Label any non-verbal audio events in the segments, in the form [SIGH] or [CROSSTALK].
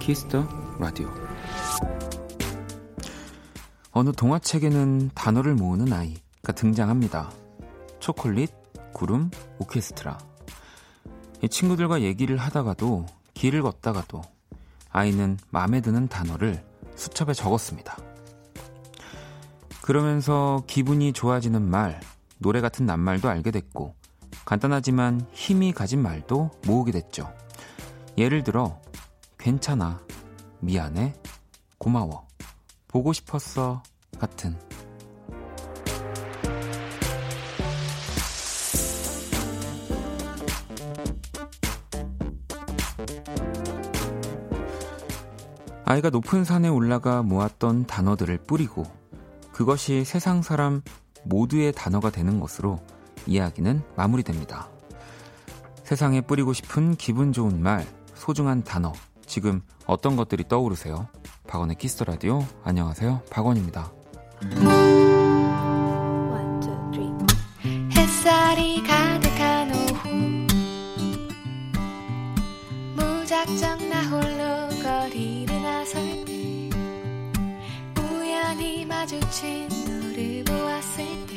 Kiss the Radio 어느 동화책에는 단어를 모으는 아이가 등장합니다. 초콜릿, 구름, 오케스트라. 이 친구들과 얘기를 하다가도 길을 걷다가도 아이는 마음에 드는 단어를 수첩에 적었습니다. 그러면서 기분이 좋아지는 말, 노래 같은 낱말도 알게 됐고 간단하지만 힘이 가진 말도 모으게 됐죠. 예를 들어 괜찮아, 미안해, 고마워, 보고 싶었어. 같은. 아이가 높은 산에 올라가 모았던 단어들을 뿌리고 그것이 세상 사람 모두의 단어가 되는 것으로 이야기는 마무리됩니다. 세상에 뿌리고 싶은 기분 좋은 말, 소중한 단어, 지금 어떤 것들이 떠오르세요? 박원의 Kiss the Radio. 안녕하세요. 박원입니다. 햇살이 가득한 오후 무작정 나 홀로 거리를 나설 때 우연히 마주친 너를 보았을 때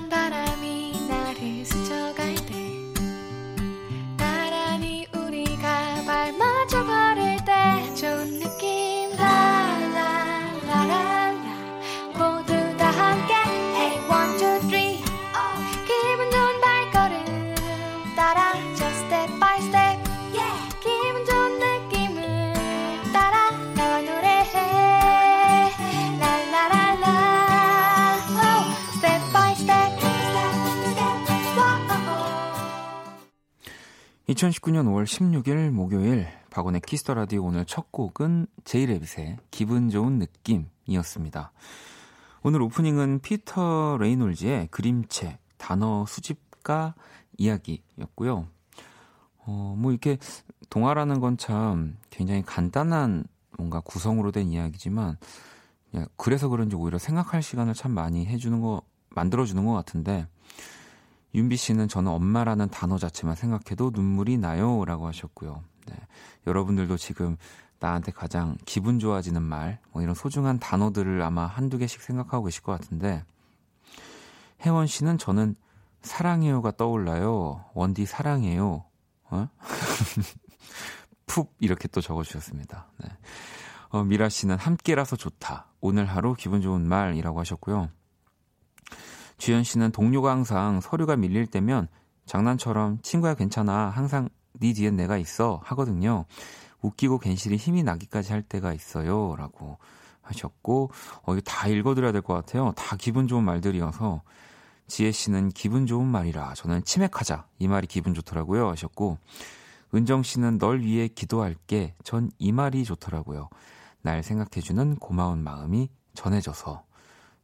싱그런 2019년 5월 16일 목요일 박원의 Kiss the Radio 오늘 첫 곡은 제이레빗의 기분 좋은 느낌이었습니다. 오늘 오프닝은 피터 레이놀즈의 그림책 단어 수집가 이야기였고요. 어, 뭐 이렇게 동화라는 건 참 굉장히 간단한 뭔가 구성으로 된 이야기지만 그래서 그런지 오히려 생각할 시간을 참 많이 해주는 거 만들어주는 것 같은데 윤비 씨는 저는 엄마라는 단어 자체만 생각해도 눈물이 나요 라고 하셨고요. 네. 여러분들도 지금 나한테 가장 기분 좋아지는 말, 뭐 이런 소중한 단어들을 아마 한두 개씩 생각하고 계실 것 같은데, 혜원 씨는 저는 사랑해요가 떠올라요. 원디 사랑해요. 어? [LAUGHS] 푹 이렇게 또 적어주셨습니다. 네. 어, 미라 씨는 함께라서 좋다. 오늘 하루 기분 좋은 말이라고 하셨고요. 주현 씨는 동료가 항상 서류가 밀릴 때면 장난처럼 친구야 괜찮아. 항상 네 뒤엔 내가 있어. 하거든요. 웃기고 괜시리 힘이 나기까지 할 때가 있어요. 라고 하셨고, 어, 이거 다 읽어드려야 될 것 같아요. 다 기분 좋은 말들이어서. 지혜 씨는 기분 좋은 말이라 저는 치맥하자. 이 말이 기분 좋더라고요. 하셨고, 은정 씨는 널 위해 기도할게. 전 이 말이 좋더라고요. 날 생각해주는 고마운 마음이 전해져서.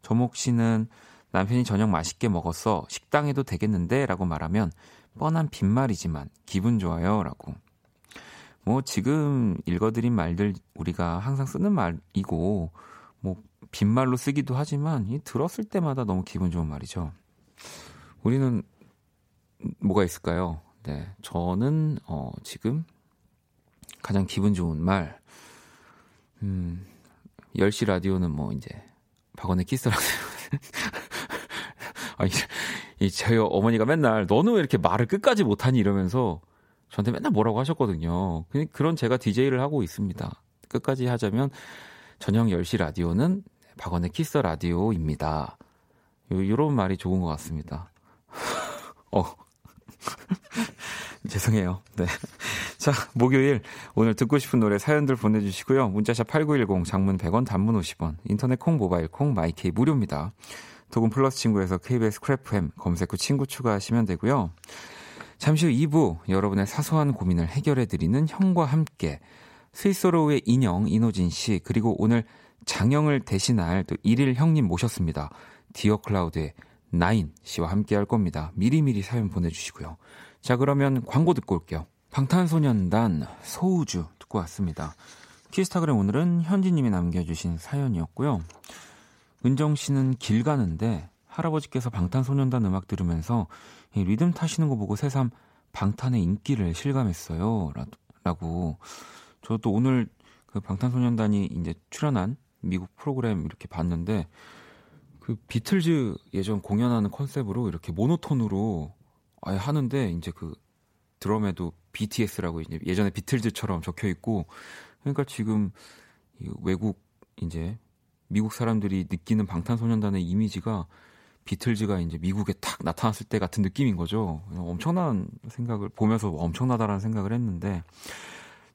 조목 씨는 남편이 저녁 맛있게 먹었어. 식당에도 되겠는데? 라고 말하면 뻔한 빈말이지만 기분 좋아요. 라고. 뭐 지금 읽어드린 말들 우리가 항상 쓰는 말이고 뭐 빈말로 쓰기도 하지만 이 들었을 때마다 너무 기분 좋은 말이죠. 우리는 뭐가 있을까요? 네. 저는 어 지금 가장 기분 좋은 말 음, 10시 라디오는 뭐 이제 박원의 Kiss the Radio 아니, [LAUGHS] 이 저희 어머니가 맨날 너는 왜 이렇게 말을 끝까지 못하니 이러면서 저한테 맨날 뭐라고 하셨거든요. 그런 제가 DJ를 하고 있습니다. 끝까지 하자면 저녁 10시 라디오는 박원의 Kiss the Radio입니다. 요, 요런 말이 좋은 것 같습니다. [LAUGHS] 어. [LAUGHS] 죄송해요. 네. 자, 목요일 오늘 듣고 싶은 노래 사연들 보내주시고요. 문자 샵 8910 장문 100원 단문 50원 인터넷 콩 모바일 콩 My K 무료입니다. 또는 플러스 친구에서 KBS Cool FM 검색 후 친구 추가하시면 되고요. 잠시 후 2부 여러분의 사소한 고민을 해결해드리는 형과 함께 스윗소로우의 인형 인호진 씨 그리고 오늘 장형을 대신할 또 1일 형님 모셨습니다. Dear Cloud의 나인 씨와 함께 할 겁니다. 미리미리 사연 보내주시고요. 자 그러면 광고 듣고 올게요. 방탄소년단 소우주 듣고 왔습니다. 키스타그램 오늘은 현지님이 남겨주신 사연이었고요. 은정 씨는 길 가는데 할아버지께서 방탄소년단 음악 들으면서 이 리듬 타시는 거 보고 새삼 방탄의 인기를 실감했어요. 라고. 저도 오늘 그 방탄소년단이 이제 출연한 미국 프로그램 이렇게 봤는데 그 비틀즈 예전 공연하는 컨셉으로 이렇게 모노톤으로 아예 하는데 이제 그 드럼에도 BTS라고 이제 예전에 비틀즈처럼 적혀 있고 그러니까 지금 외국 이제 미국 사람들이 느끼는 방탄소년단의 이미지가 비틀즈가 이제 미국에 탁 나타났을 때 같은 느낌인 거죠. 엄청난 생각을 보면서 엄청나다라는 생각을 했는데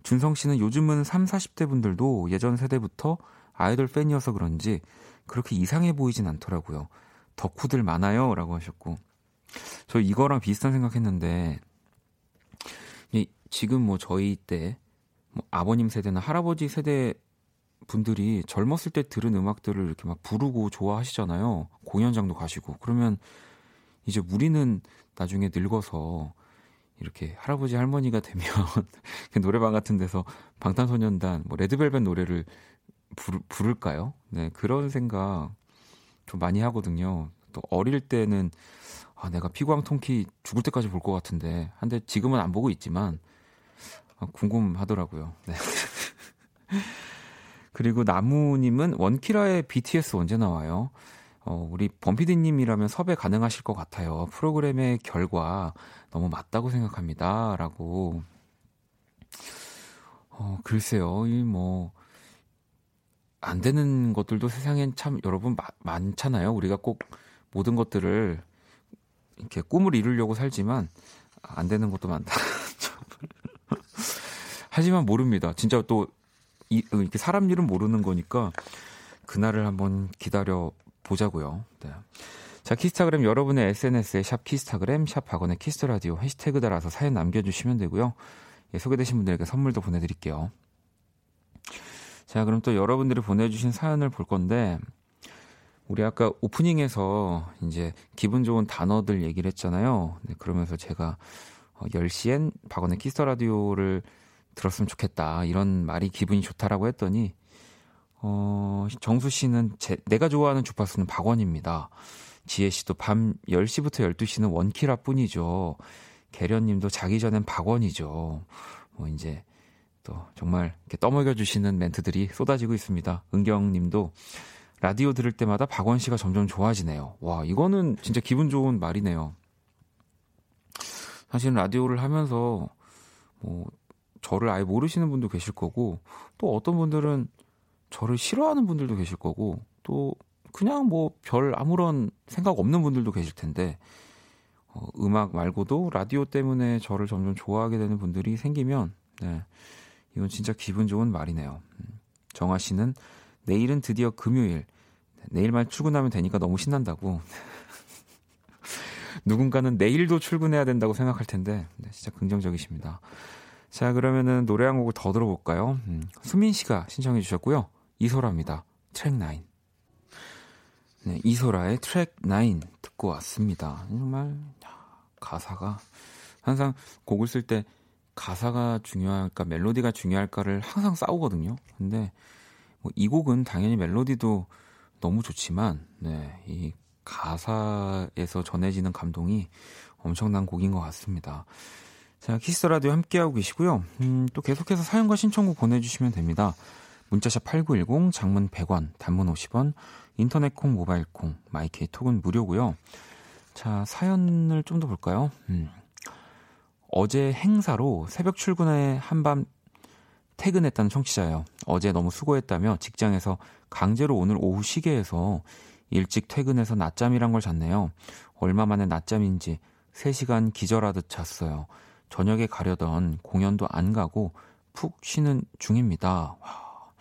준성 씨는 요즘은 3, 40대 분들도 예전 세대부터 아이돌 팬이어서 그런지 그렇게 이상해 보이진 않더라고요. 덕후들 많아요. 라고 하셨고. 저 이거랑 비슷한 생각했는데, 지금 뭐 저희 때, 뭐 아버님 세대나 할아버지 세대 분들이 젊었을 때 들은 음악들을 이렇게 막 부르고 좋아하시잖아요. 공연장도 가시고. 그러면 이제 우리는 나중에 늙어서 이렇게 할아버지 할머니가 되면 [LAUGHS] 노래방 같은 데서 방탄소년단 뭐 레드벨벳 노래를 부르, 부를까요? 네, 그런 생각 좀 많이 하거든요. 또 어릴 때는 아, 내가 피광통키 죽을 때까지 볼 것 같은데. 한데 지금은 안 보고 있지만 아, 궁금하더라고요. 네. [LAUGHS] 그리고 나무님은 원키라의 BTS 언제 나와요? 어, 우리 범피디님이라면 섭외 가능하실 것 같아요. 프로그램의 결과 너무 맞다고 생각합니다. 라고. 어, 글쎄요. 이 뭐, 안 되는 것들도 세상엔 참 여러분 마, 많잖아요. 우리가 꼭 모든 것들을 이렇게 꿈을 이루려고 살지만 안 되는 것도 많다. [LAUGHS] 하지만 모릅니다. 진짜 또 이, 이렇게 사람 일은 모르는 거니까 그날을 한번 기다려 보자고요. 네. 자, 키스타그램 여러분의 SNS에 샵 키스타그램, 샵 박원의 Kiss the Radio 해시태그 달아서 사연 남겨주시면 되고요. 예, 소개되신 분들에게 선물도 보내드릴게요. 자, 그럼 또 여러분들이 보내주신 사연을 볼 건데, 우리 아까 오프닝에서 이제 기분 좋은 단어들 얘기를 했잖아요. 네, 그러면서 제가 10시엔 어, 박원의 Kiss the Radio를 들었으면 좋겠다. 이런 말이 기분이 좋다라고 했더니, 어, 정수 씨는 제, 내가 좋아하는 주파수는 박원입니다. 지혜 씨도 밤 10시부터 12시는 원키라 뿐이죠. 계련 님도 자기 전엔 박원이죠. 뭐 이제 또 정말 이렇게 떠먹여 주시는 멘트들이 쏟아지고 있습니다. 은경 님도 라디오 들을 때마다 박원 씨가 점점 좋아지네요. 와, 이거는 진짜 기분 좋은 말이네요. 사실 라디오를 하면서 뭐 저를 아예 모르시는 분도 계실 거고 또 어떤 분들은 저를 싫어하는 분들도 계실 거고 또 그냥 뭐 별 아무런 생각 없는 분들도 계실 텐데 어, 음악 말고도 라디오 때문에 저를 점점 좋아하게 되는 분들이 생기면 네, 이건 진짜 기분 좋은 말이네요. 음, 정아 씨는 내일은 드디어 금요일. 내일만 출근하면 되니까 너무 신난다고. [LAUGHS] 누군가는 내일도 출근해야 된다고 생각할 텐데, 네, 진짜 긍정적이십니다. 자, 그러면은 노래 한 곡을 더 들어볼까요? 음, 수민 씨가 신청해 주셨고요. 이소라입니다. 트랙 9. 네, 이소라의 트랙 9 듣고 왔습니다. 정말 가사가 항상 곡을 쓸 때 가사가 중요할까 멜로디가 중요할까를 항상 싸우거든요. 근데 뭐 이 곡은 당연히 멜로디도 너무 좋지만 네, 이 가사에서 전해지는 감동이 엄청난 곡인 것 같습니다. 자, Kiss the Radio 함께하고 계시고요. 음, 또 계속해서 사연과 신청곡 보내주시면 됩니다. 문자 샵 8910, 장문 100원, 단문 50원, 인터넷 콩, 모바일 콩, My K, 톡은 무료고요. 자, 사연을 좀 더 볼까요? 음. 어제 행사로 새벽 출근에 한밤 퇴근했다는 청취자예요. 어제 너무 수고했다며 직장에서 강제로 오늘 오후 해서 일찍 퇴근해서 낮잠이란 걸 잤네요. 얼마 만에 낮잠인지 3시간 기절하듯 잤어요. 저녁에 가려던 공연도 안 가고 푹 쉬는 중입니다. 와.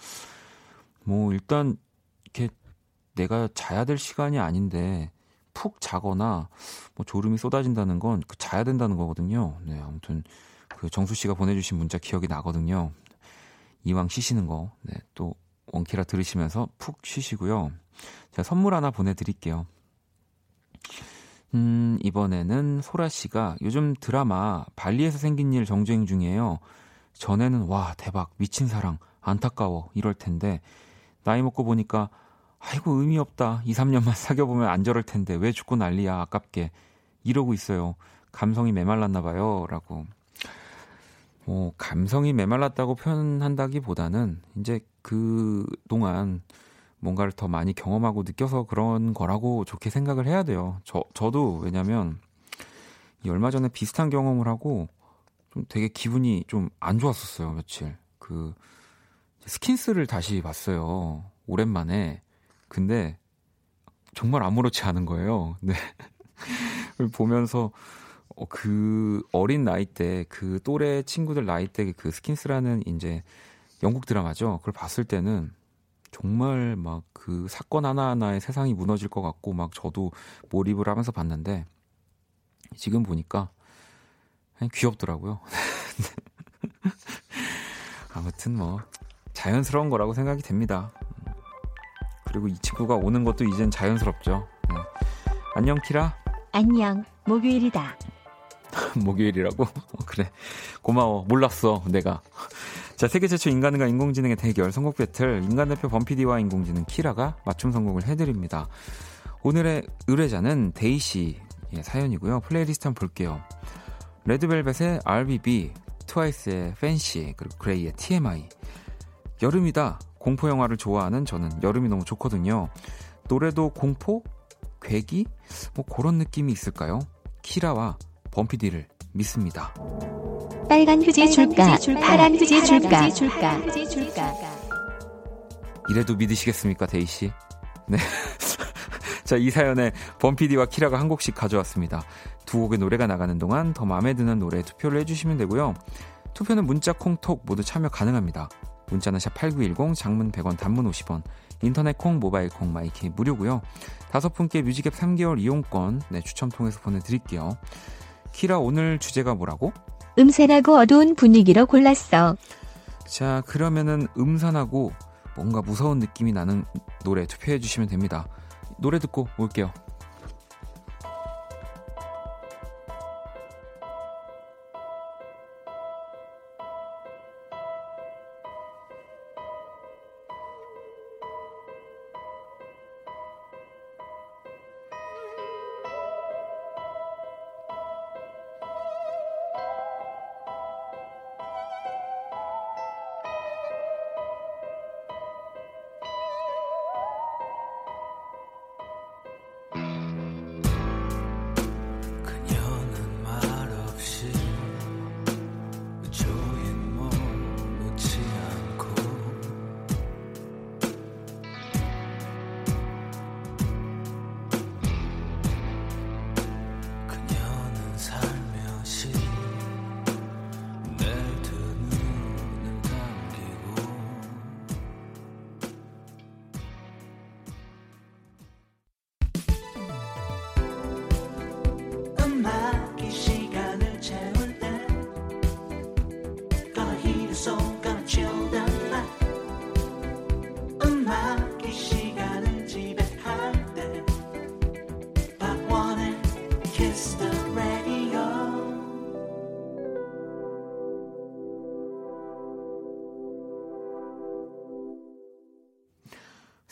뭐 일단 이렇게 내가 자야 될 시간이 아닌데 푹 자거나 뭐 졸음이 쏟아진다는 건 그 자야 된다는 거거든요. 네, 아무튼 그 정수 씨가 보내주신 문자 기억이 나거든요. 이왕 쉬시는 거, 네, 또 원키라 들으시면서 푹 쉬시고요. 제가 선물 하나 보내드릴게요. 음, 이번에는 소라 씨가 요즘 드라마 발리에서 생긴 일 정주행 중이에요. 전에는 와, 대박, 미친 사랑, 안타까워, 이럴 텐데, 나이 먹고 보니까 아이고, 의미 없다. 2, 3년만 [LAUGHS] 사귀어보면 안 저럴 텐데. 왜 죽고 난리야. 아깝게. 이러고 있어요. 감성이 메말랐나 봐요. 라고. 뭐, 감성이 메말랐다고 표현한다기 보다는 이제 그 동안 뭔가를 더 많이 경험하고 느껴서 그런 거라고 좋게 생각을 해야 돼요. 저, 저도 왜냐면 얼마 전에 비슷한 경험을 하고 좀 되게 기분이 좀 안 좋았었어요. 며칠. 그 스킨스를 다시 봤어요. 오랜만에. 근데 정말 아무렇지 않은 거예요. [LAUGHS] 네. 보면서 어, 그 어린 나이 때 그 또래 친구들 나이 때 그 스킨스라는 이제 영국 드라마죠. 그걸 봤을 때는 정말 막 그 사건 하나하나에 세상이 무너질 것 같고 막 저도 몰입을 하면서 봤는데 지금 보니까 그냥 귀엽더라고요. [LAUGHS] 아무튼 뭐 자연스러운 거라고 생각이 됩니다. 그리고 이 친구가 오는 것도 이젠 자연스럽죠. 네. 안녕 키라. 안녕. 목요일이다. [LAUGHS] 목요일이라고? 어, 그래. 고마워. 몰랐어. 내가. 자, 세계 최초 인간과 인공지능의 대결 선곡 배틀 인간 대표 범PD와 인공지능 키라가 맞춤 선곡을 해드립니다. 오늘의 의뢰자는 데이씨 예, 사연이고요. 플레이리스트 한번 볼게요. Red Velvet의 RBB, 트와이스의 FANCY, 그리고 그레이의 TMI. 여름이다. 공포 영화를 좋아하는 저는 여름이 너무 좋거든요. 노래도 공포, 괴기, 뭐 그런 느낌이 있을까요? 키라와 범PD를 믿습니다. 빨간 휴지 줄까? 파란 휴지 줄까? 이래도 믿으시겠습니까, 데이 씨? 네. [LAUGHS] 자, 이 사연에 범PD와 키라가 한 곡씩 가져왔습니다. 두 곡의 노래가 나가는 동안 더 마음에 드는 노래 투표를 해주시면 되고요. 투표는 문자, 콩, 톡 모두 참여 가능합니다. 문자는 샵8910, 장문 100원, 단문 50원, 인터넷 콩, 모바일 콩, My K 무료고요. 다섯 분께 뮤직 앱 3개월 이용권 네, 추첨 통해서 보내드릴게요. 키라 오늘 주제가 뭐라고? 음산하고 어두운 분위기로 골랐어. 자, 그러면은 음산하고 뭔가 무서운 느낌이 나는 노래 투표해 주시면 됩니다. 노래 듣고 올게요.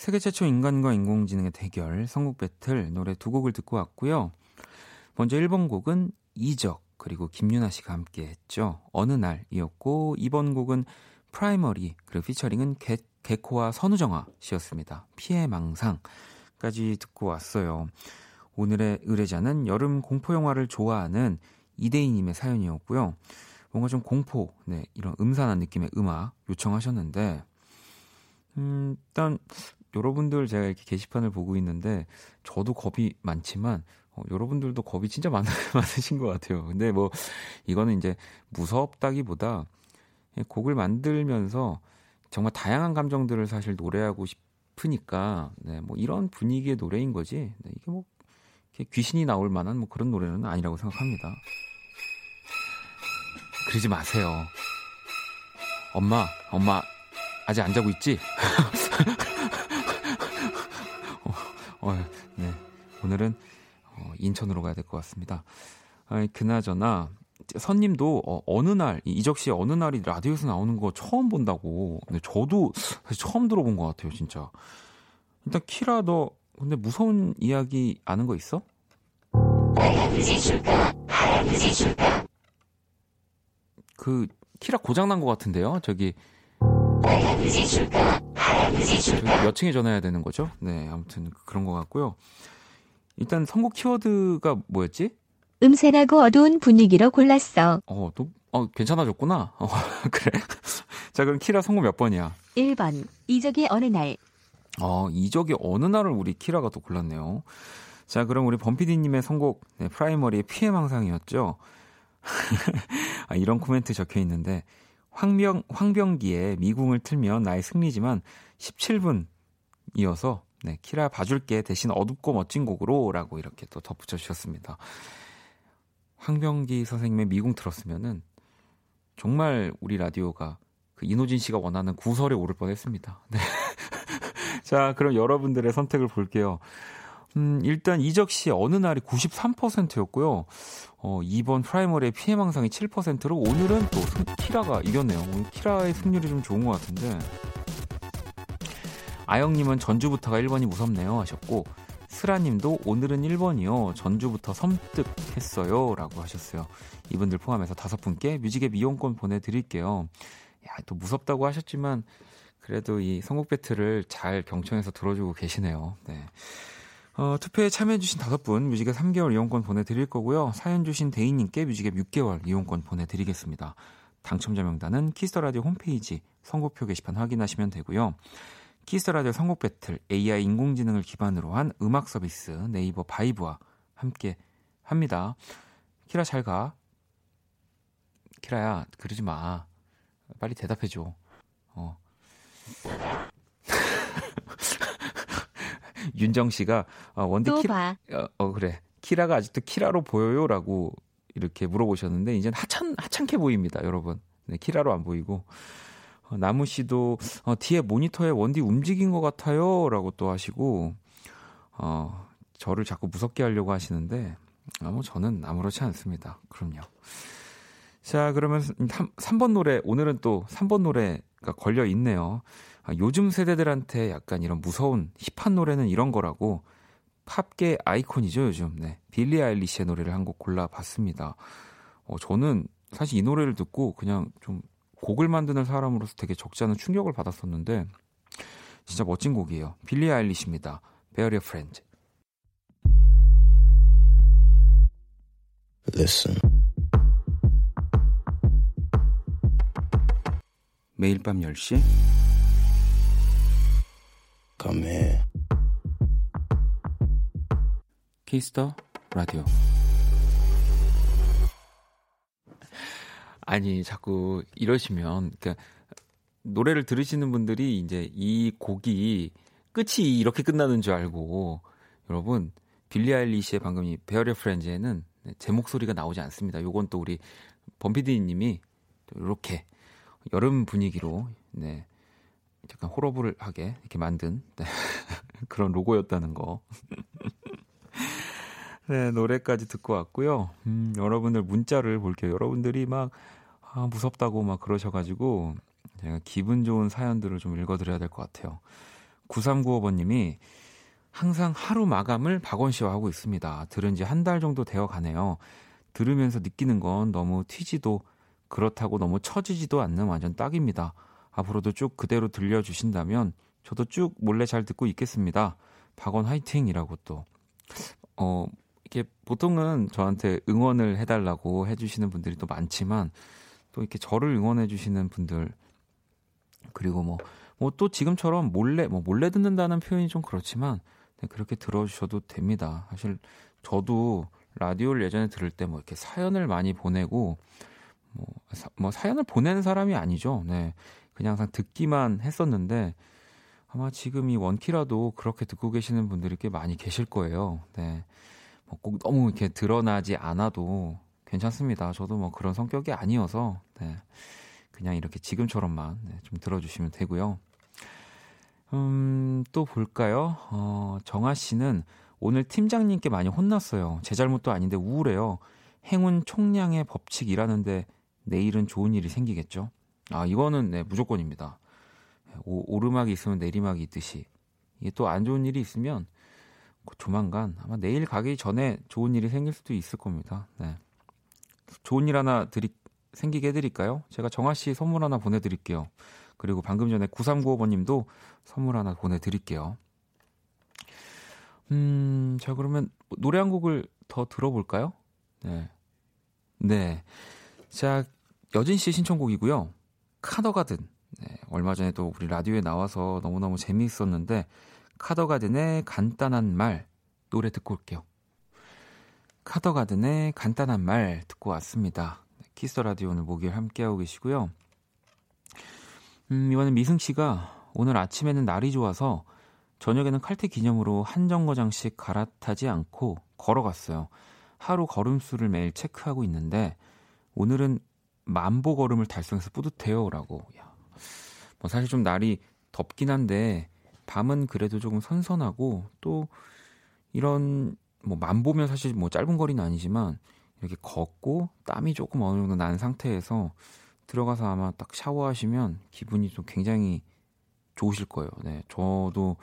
세계 최초 인간과 인공지능의 대결, 선곡 배틀, 노래 두 곡을 듣고 왔고요. 먼저 1번 곡은 이적, 그리고 김윤아 씨가 함께 했죠. 어느 날이었고, 2번 곡은 프라이머리, 그리고 featuring은 개, 개코와 선우정아 씨였습니다. 피해 망상까지 듣고 왔어요. 오늘의 의뢰자는 여름 공포영화를 좋아하는 이대희님의 사연이었고요. 뭔가 좀 공포, 네, 이런 음산한 느낌의 음악 요청하셨는데, 음, 일단 여러분들 제가 이렇게 게시판을 보고 있는데 저도 겁이 많지만 어, 여러분들도 겁이 진짜 많, [LAUGHS] 많으신 것 같아요. 근데 뭐 이거는 이제 무섭다기보다 곡을 만들면서 정말 다양한 감정들을 사실 노래하고 싶으니까 네, 뭐 이런 분위기의 노래인 거지. 네, 이게 뭐 귀신이 나올 만한 뭐 그런 노래는 아니라고 생각합니다. 그러지 마세요. 엄마, 엄마 아직 안 자고 있지? [LAUGHS] 어, 네. 오늘은 어, 인천으로 가야 될 것 같습니다. 아니, 그나저나 선님도 어, 느날 이적 씨 어느 날이 라디오에서 나오는 거 처음 본다고. 근데 저도 사실 처음 들어본 것 같아요, 진짜. 일단 키라 너 근데 무서운 이야기 아는 거 있어? 그 키라 고장 난 것 같은데요. 저기 몇 층에 전화해야 되는 거죠? 네, 아무튼 그런 것 같고요. 일단 선곡 키워드가 뭐였지? 음산하고 어두운 분위기로 골랐어. 어, 또, 어, 괜찮아졌구나. 어, [LAUGHS] 그래. 자, 그럼 키라 선곡 몇 번이야? 1번. 이적의 어느 날. 어, 이적의 어느 날을 우리 키라가 또 골랐네요. 자, 그럼 우리 범피디님의 선곡, 네, 프라이머리의 피해 망상이었죠. [LAUGHS] 아, 이런 코멘트 적혀 있는데, 황병, 황병기의 미궁을 틀면 나의 승리지만 17분 이어서, 네, 키라 봐줄게 대신 어둡고 멋진 곡으로 라고 이렇게 또 덧붙여 주셨습니다. 황병기 선생님의 미궁 틀었으면은 정말 우리 라디오가 그 이노진 씨가 원하는 구설에 오를 뻔 했습니다. 네. [LAUGHS] 자, 그럼 여러분들의 선택을 볼게요. 음, 일단 이적 씨 어느 날이 93%였고요. 어, 2번 프라이머리의 피해망상이 7%로 오늘은 또 승, 키라가 이겼네요. 오늘 키라의 승률이 좀 좋은 것 같은데. 아영님은 전주부터가 1번이 무섭네요 하셨고 스라님도 오늘은 1번이요. 전주부터 섬뜩했어요. 라고 하셨어요. 이분들 포함해서 다섯 분께 뮤직의 미용권 보내드릴게요. 야, 또 무섭다고 하셨지만 그래도 이 선곡 배틀을 잘 경청해서 들어주고 계시네요. 네. 어, 투표에 참여해주신 다섯 분 뮤직 앱 3개월 이용권 보내드릴 거고요. 사연 주신 대인님께 뮤직 앱 6개월 이용권 보내드리겠습니다. 당첨자 명단은 Kiss the Radio 홈페이지 선곡표 게시판 확인하시면 되고요. Kiss the Radio 선곡 배틀 AI 인공지능을 기반으로 한 음악 서비스 네이버 VIBE와 함께 합니다. 키라 잘 가. 키라야 그러지 마. 빨리 대답해줘. 어. 윤정 씨가 어, 원디 또 키라 봐. 어, 어, 그래 키라가 아직도 키라로 보여요라고 이렇게 물어보셨는데 이젠 하찮 하찮게 보입니다, 여러분. 네, 키라로 안 보이고 어, 나무 씨도 어, 뒤에 모니터에 원디 움직인 것 같아요라고 또 하시고 어, 저를 자꾸 무섭게 하려고 하시는데 아, 뭐 저는 아무렇지 않습니다. 그럼요. 자, 그러면 3, 번 노래, 오늘은 또 3번 노래가 걸려 있네요. 아, 요즘 세대들한테 약간 이런 무서운 힙한 노래는 이런 거라고 팝계 아이콘이죠, 요즘. 네. 빌리 아일리시의 노래를 한 곡 골라봤습니다. 어, 저는 사실 이 노래를 듣고 그냥 좀 곡을 만드는 사람으로서 되게 적지 않은 충격을 받았었는데 진짜 멋진 곡이에요. 빌리 아일리시입니다. Your Friend. Listen. 매일 밤 10시 Here. 키스터 라디오. 아니 자꾸 이러시면 그러니까 노래를 들으시는 분들이 이제 이 곡이 끝이 이렇게 끝나는 줄 알고 여러분 빌리 아일리시의 방금 이 베어리 프렌즈에는 제 목소리가 나오지 않습니다. 요건 또 우리 범피디님이 이렇게 여름 분위기로 네 약간 호러블 하게 이렇게 만든 네. [LAUGHS] 그런 로고였다는 거. [LAUGHS] 네, 노래까지 듣고 왔고요. 음, 여러분들 문자를 볼게요. 여러분들이 막 아, 무섭다고 막 그러셔가지고 제가 기분 좋은 사연들을 좀 읽어드려야 될 것 같아요. 9395번님이 항상 하루 마감을 박원 씨와 하고 있습니다. 들은 지 한 달 정도 되어 가네요. 들으면서 느끼는 건 너무 튀지도 그렇다고 너무 처지지도 않는 완전 딱입니다. 앞으로도 쭉 그대로 들려주신다면 저도 쭉 몰래 잘 듣고 있겠습니다. 박원 화이팅이라고 또, 어, 이게 보통은 저한테 응원을 해달라고 해주시는 분들이 또 많지만 또 이렇게 저를 응원해주시는 분들 그리고 뭐, 뭐 또 지금처럼 몰래, 뭐 몰래 듣는다는 표현이 좀 그렇지만 네, 그렇게 들어주셔도 됩니다. 사실 저도 라디오를 예전에 들을 때 뭐 이렇게 사연을 많이 보내고 뭐, 사, 뭐 사연을 보내는 사람이 아니죠. 네. 그냥 항상 듣기만 했었는데 아마 지금 이 원키라도 그렇게 듣고 계시는 분들이 꽤 많이 계실 거예요. 네. 뭐 꼭 너무 이렇게 드러나지 않아도 괜찮습니다. 저도 뭐 그런 성격이 아니어서 네. 그냥 이렇게 지금처럼만 네, 좀 들어주시면 되고요. 음, 또 볼까요? 어, 정아 씨는 오늘 팀장님께 많이 혼났어요. 제 잘못도 아닌데 우울해요. 행운 총량의 법칙이라는데 내일은 좋은 일이 생기겠죠? 아, 이거는 네, 무조건입니다. 오, 오르막이 있으면 내리막이 있듯이 이게 또 안 좋은 일이 있으면 조만간 아마 내일 가기 전에 좋은 일이 생길 수도 있을 겁니다. 네. 좋은 일 하나 드리, 생기게 해드릴까요? 제가 정아 씨 선물 하나 보내드릴게요. 그리고 방금 전에 9395번님도 선물 하나 보내드릴게요. 음, 자, 그러면 노래 한 곡을 더 들어볼까요? 네. 네. 자, 여진 씨의 신청곡이고요. 카더가든. 네, 얼마 전에도 우리 라디오에 나와서 너무너무 재미있었는데, 카더가든의 간단한 말 노래 듣고 올게요. 카더가든의 간단한 말 듣고 왔습니다. 키스 라디오 오늘 목요일 함께하고 계시고요. 음, 이번엔 미승 씨가 오늘 아침에는 날이 좋아서 저녁에는 칼퇴 기념으로 한 정거장씩 갈아타지 않고 걸어갔어요. 하루 걸음수를 매일 체크하고 있는데 오늘은 만보 걸음을 달성해서 뿌듯해요라고. 야. 뭐 사실 좀 날이 덥긴 한데 밤은 그래도 조금 선선하고 또 이런 뭐 만보면 사실 뭐 짧은 거리는 아니지만 이렇게 걷고 땀이 조금 어느 정도 난 상태에서 들어가서 아마 딱 샤워하시면 기분이 좀 굉장히 좋으실 거예요. 네. 저도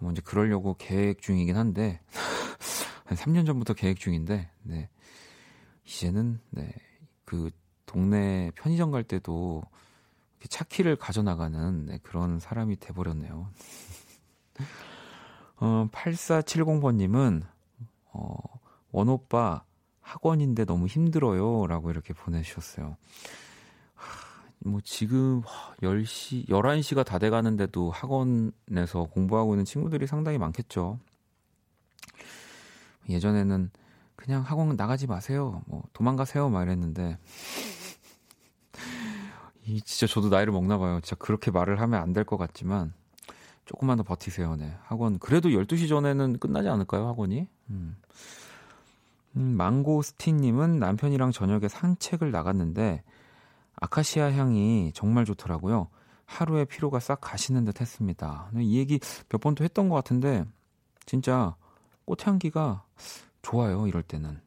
뭐 그러려고 계획 중이긴 한데 [LAUGHS] 한 3년 전부터 계획 중인데 네. 이제는 네. 그 동네 편의점 갈 때도 차 키를 가져나가는 네, 그런 사람이 돼버렸네요. [LAUGHS] 어, 8470번님은, 어, 원오빠 학원인데 너무 힘들어요. 라고 이렇게 보내주셨어요. 하, 뭐 지금 10시, 11시가 다 돼가는데도 학원에서 공부하고 있는 친구들이 상당히 많겠죠. 예전에는 그냥 학원 나가지 마세요. 뭐 도망가세요. 막 이랬는데. 이 진짜 저도 나이를 먹나 봐요. 진짜 그렇게 말을 하면 안 될 것 같지만 조금만 더 버티세요. 네. 학원 그래도 12시 전에는 끝나지 않을까요? 학원이? 음. 음, 망고스틴님은 남편이랑 저녁에 산책을 나갔는데 아카시아 향이 정말 좋더라고요. 하루의 피로가 싹 가시는 듯 했습니다. 이 얘기 몇 번 또 했던 것 같은데 진짜 꽃향기가 좋아요. 이럴 때는.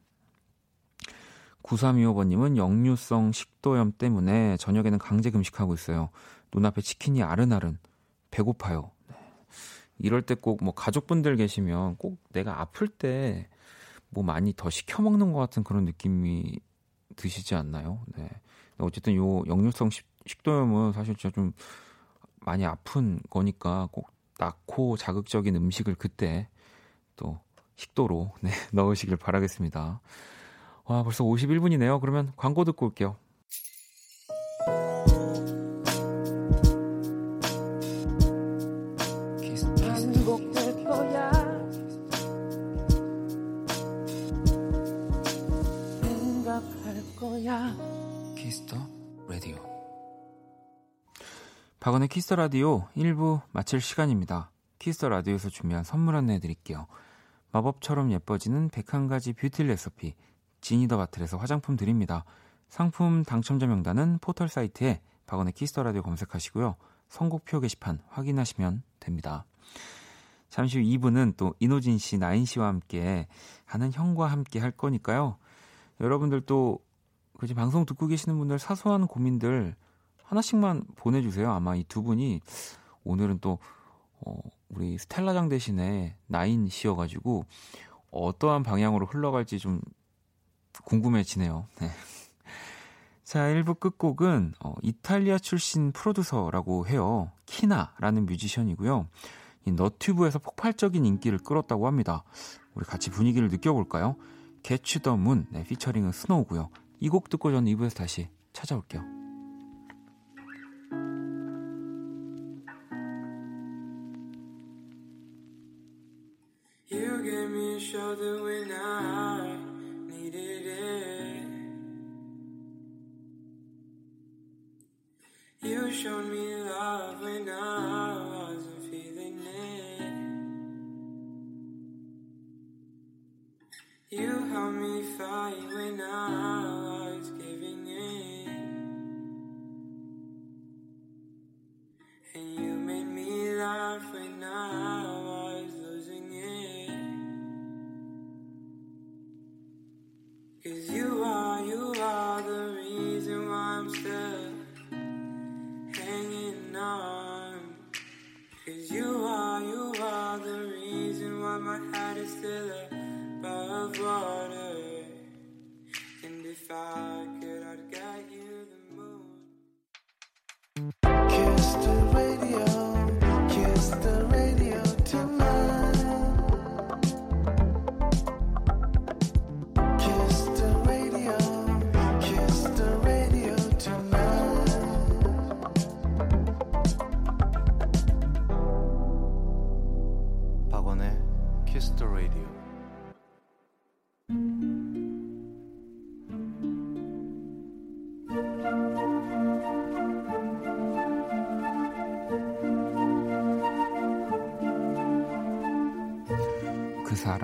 9325번님은 역류성 식도염 때문에 저녁에는 강제 금식하고 있어요. 눈앞에 치킨이 아른아른 배고파요. 네. 이럴 때 꼭 뭐 가족분들 계시면 꼭 내가 아플 때 뭐 많이 더 시켜 먹는 것 같은 그런 느낌이 드시지 않나요? 네. 어쨌든 요 역류성 식, 식도염은 사실 진짜 좀 많이 아픈 거니까 꼭 낳고 자극적인 음식을 그때 또 식도로 네, [LAUGHS] 넣으시길 바라겠습니다. 와, 벌써 51분이네요. 그러면 광고 듣고 올게요. Kiss the Radio 박원의 Kiss the Radio 1부 마칠 시간입니다. Kiss the Radio에서 준비한 선물 안내 해 드릴게요. 마법처럼 예뻐지는 101가지 뷰티 레시피 지니 더 바틀에서 화장품 드립니다. 상품 당첨자 명단은 포털 사이트에 박원의 Kiss the Radio 검색하시고요. 선곡표 게시판 확인하시면 됩니다. 잠시 후 2부는 또 인호진 씨, 나인 씨와 함께 하는 형과 함께 할 거니까요. 여러분들 또 그지 방송 듣고 계시는 분들 사소한 고민들 하나씩만 보내주세요. 아마 이 두 분이 오늘은 또 어, 우리 스텔라장 대신에 나인 씨여가지고 어떠한 방향으로 흘러갈지 좀 궁금해지네요. 네. [LAUGHS] 자, 1부 끝곡은 어, 이탈리아 출신 프로듀서라고 해요. 키나라는 뮤지션이고요. 이 너튜브에서 폭발적인 인기를 끌었다고 합니다. 우리 같이 분위기를 느껴볼까요? Moon 네, 피처링은 스노우고요. 이 곡 듣고 저는 2부에서 다시 찾아올게요. Shoulder when I needed it. You showed me love when I wasn't feeling it. You helped me fight when I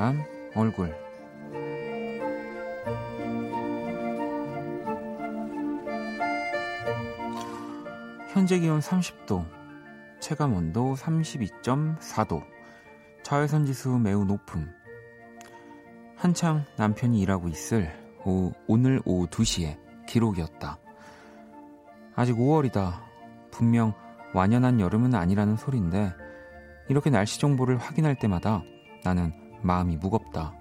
사람 얼굴 현재 기온 30도, 체감 온도 32.4도, 자외선 지수 매우 높음. 한창 남편이 일하고 있을 오, 오늘 오후 2시에 기록이었다. 아직 5월이다. 분명 완연한 여름은 아니라는 소린데 이렇게 날씨 정보를 확인할 때마다 나는 마음이 무겁다.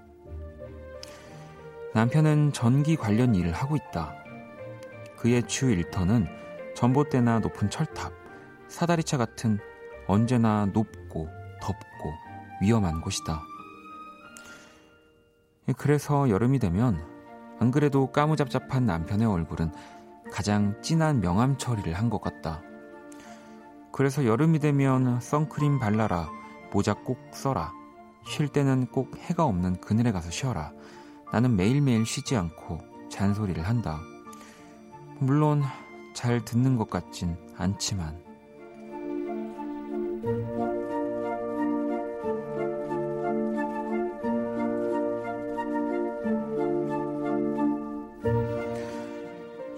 남편은 전기 관련 일을 하고 있다. 그의 주 일터는 전봇대나 높은 철탑, 사다리차 같은 언제나 높고 덥고 위험한 곳이다. 그래서 여름이 되면 안 그래도 까무잡잡한 남편의 얼굴은 가장 진한 명암 처리를 한 것 같다. 그래서 여름이 되면 선크림 발라라, 모자 꼭 써라, 쉴 때는 꼭 해가 없는 그늘에 가서 쉬어라. 나는 매일매일 쉬지 않고 잔소리를 한다. 물론 잘 듣는 것 같진 않지만.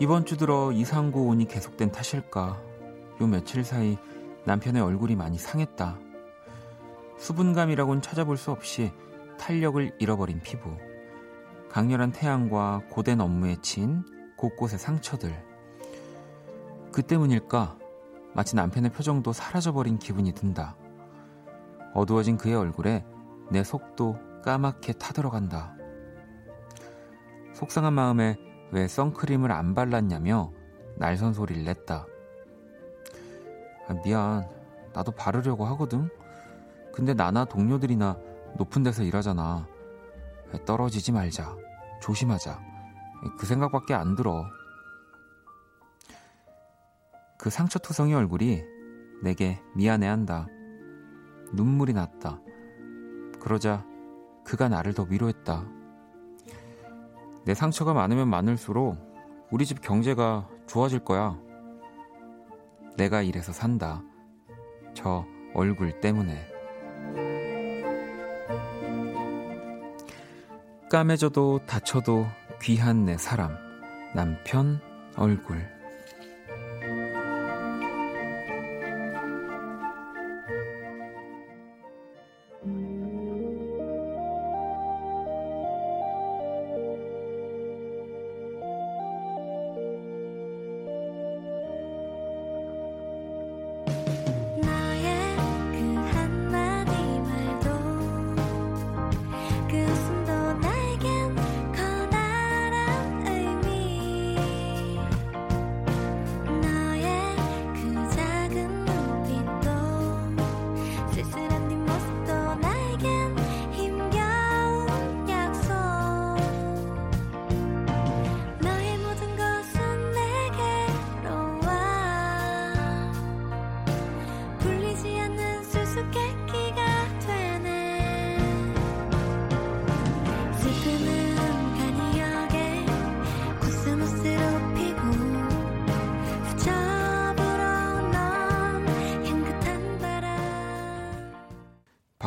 이번 주 들어 이상고온이 계속된 탓일까? 요 며칠 사이 남편의 얼굴이 많이 상했다. 수분감이라곤 찾아볼 수 없이 탄력을 잃어버린 피부, 강렬한 태양과 고된 업무에 친 곳곳의 상처들. 그 때문일까? 마치 남편의 표정도 사라져버린 기분이 든다. 어두워진 그의 얼굴에 내 속도 까맣게 타들어간다. 속상한 마음에 왜 선크림을 안 발랐냐며 날선 소리를 냈다. 아, 미안. 나도 바르려고 하거든. 근데 나나 동료들이나 높은 데서 일하잖아. 떨어지지 말자. 조심하자. 그 생각밖에 안 들어. 그 상처투성이 얼굴이 내게 미안해한다. 눈물이 났다. 그러자 그가 나를 더 위로했다. 내 상처가 많으면 많을수록 우리 집 경제가 좋아질 거야. 내가 이래서 산다. 저 얼굴 때문에. 까매져도 다쳐도 귀한 내 사람, 남편 얼굴.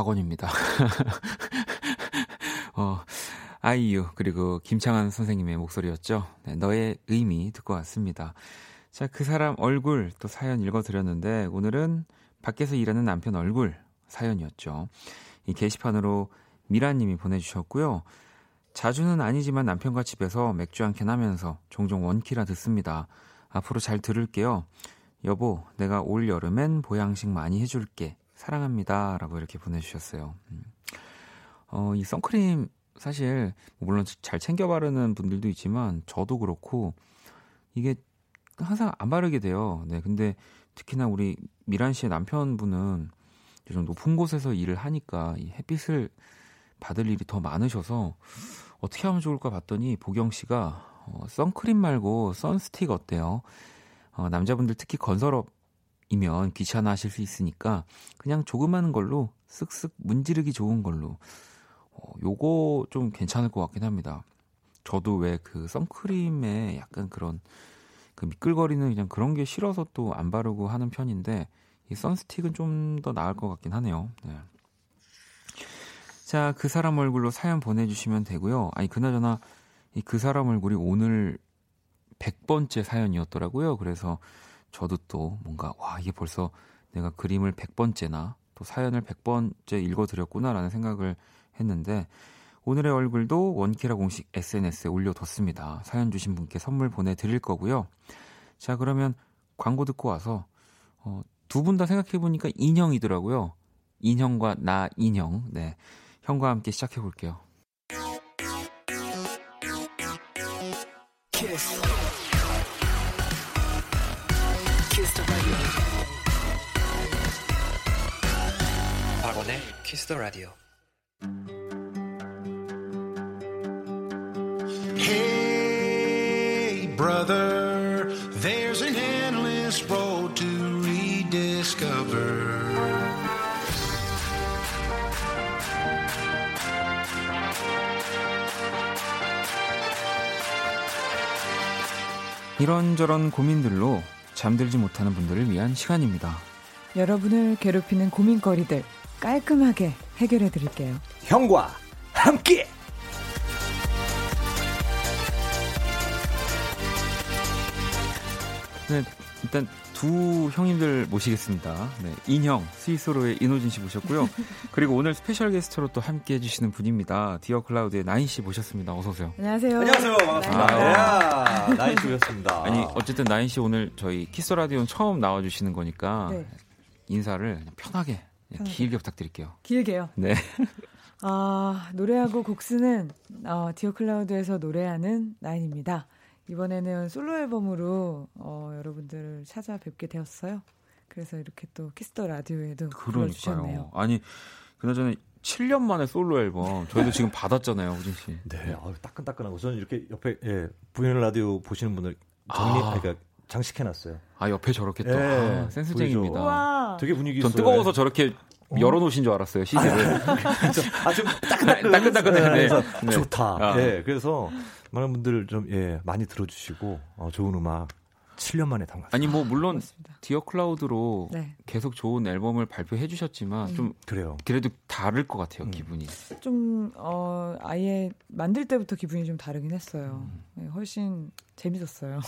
박원입니다. [LAUGHS] 어, 아이유 그리고 김창한 선생님의 목소리였죠. 네, 너의 의미 듣고 왔습니다. 자, 그 사람 얼굴 또 사연 읽어드렸는데 오늘은 밖에서 일하는 남편 얼굴 사연이었죠. 이 게시판으로 미라님이 보내주셨고요. 자주는 아니지만 남편과 집에서 맥주 한 캔 하면서 종종 원키라 듣습니다. 앞으로 잘 들을게요. 여보, 내가 올 여름엔 보양식 많이 해줄게. 사랑합니다. 라고 이렇게 보내주셨어요. 음. 어, 이 선크림 사실 물론 잘 챙겨 바르는 분들도 있지만 저도 그렇고 이게 항상 안 바르게 돼요. 네, 근데 특히나 우리 미란 씨의 남편분은 좀 높은 곳에서 일을 하니까 이 햇빛을 받을 일이 더 많으셔서 어떻게 하면 좋을까 봤더니 보경 씨가 어, 선크림 말고 선스틱 어때요? 어, 남자분들 특히 건설업 이면 귀찮아 하실 수 있으니까 그냥 조그마한 걸로 쓱쓱 문지르기 좋은 걸로 어, 요거 좀 괜찮을 것 같긴 합니다. 저도 왜 그 선크림에 약간 그런 그 미끌거리는 그냥 그런 게 싫어서 또 안 바르고 하는 편인데 이 선스틱은 좀 더 나을 것 같긴 하네요. 네. 자, 그 사람 얼굴로 사연 보내주시면 되고요. 아니, 그나저나 이 그 사람 얼굴이 오늘 100번째 사연이었더라고요. 그래서 저도 또 뭔가, 와, 이게 벌써 내가 그림을 100번째나 또 사연을 100번째 읽어드렸구나라는 생각을 했는데 오늘의 얼굴도 원키라 공식 SNS에 올려뒀습니다. 사연 주신 분께 선물 보내드릴 거고요. 자, 그러면 광고 듣고 와서 어, 두 분 다 생각해보니까 인형이더라고요. 인형과 나 인형. 네. 형과 함께 시작해 볼게요. 키스 박원의 키스 더 라디오. Hey brother, there's an endless road to rediscover. 이런저런 고민들로 잠들지 못하는 분들을 위한 시간입니다. 여러분을 괴롭히는 고민거리들 깔끔하게 해결해 드릴게요. 형과 함께! 네, 일단 두 형님들 모시겠습니다. 네, 인형 스윗소로우의 인호진 씨 모셨고요. [LAUGHS] 그리고 오늘 special guest로 또 함께 해주시는 분입니다. Dear Cloud의 나인 씨 모셨습니다. 어서 오세요. 안녕하세요. 안녕하세요. 반갑습니다. 아, 네. 나인 씨 오셨습니다. 아니 어쨌든 나인 씨 오늘 저희 Kiss the Radio 처음 나와주시는 거니까 네. 인사를 편하게, 편하게 길게 부탁드릴게요. 길게요. 네. [LAUGHS] 아 노래하고 곡 쓰는 어, 디어 클라우드에서 노래하는 나인입니다. 이번에는 솔로 앨범으로 어, 여러분들을 찾아뵙게 되었어요. 그래서 이렇게 또 키스 더 라디오에도 불러주셨네요. 아니 그나저나 7년 만에 솔로 앨범 저희도 지금 받았잖아요, 호진 씨. [LAUGHS] 네, 아유, 따끈따끈하고 저는 이렇게 옆에 예, 보이는 라디오 보시는 분들 정리 아. 그러니까 장식해놨어요. 아 옆에 저렇게 또 예, 아, 센스쟁입니다. 되게 분위기 전 뜨거워서 저렇게 어? 열어놓으신 줄 알았어요 시계를. [LAUGHS] 아주 [LAUGHS] 따끈따끈 따끈따끈해. 네. 좋다. 아. 네, 그래서 많은 분들 좀 예, 많이 들어주시고 어, 좋은 음악 7년 만에 담갔습니다. 아니 뭐 물론 디어 클라우드로 네. 계속 좋은 앨범을 발표해 주셨지만 음. 좀 그래요. 그래도 다를 것 같아요, 음. 기분이. 좀 어, 아예 만들 때부터 기분이 좀 다르긴 했어요. 음. 네, 훨씬 재밌었어요.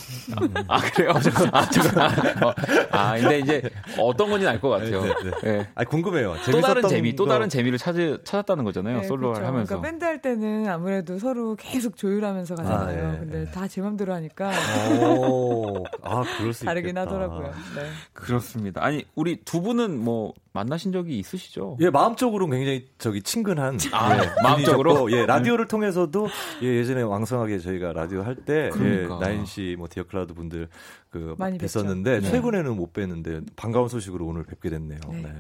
아, 아 그래요? 아, 저, 아, 어, [LAUGHS] 아, 근데 이제 어떤 건지 알 것 같아요. 네, 네, 네. 아, 궁금해요. 또 다른 재미, 또 다른 재미를 찾, 찾았다는 거잖아요. 네, 솔로를 그렇죠. 하면서. 그러니까 밴드 할 때는 아무래도 서로 계속 조율하면서 가잖아요. 아, 네, 근데 네. 다제 맘대로 하니까. 오, 아, 그럴 수 다르긴 있겠다. 하더라고요. 네. 그렇습니다. 아니, 우리 두 분은 뭐 만나신 적이 있으시죠? 예, 마음적으로는 굉장히 저기 친근한. 아, 예, [LAUGHS] 마음적으로? 예, 라디오를 통해서도 예, 예전에 왕성하게 저희가 라디오 할 때, 그러니까. 예, 나인 씨, 뭐 디어클라우드 분들 그 뵀었는데 네. 최근에는 못 뵀는데 반가운 소식으로 오늘 뵙게 됐네요. 네. 네.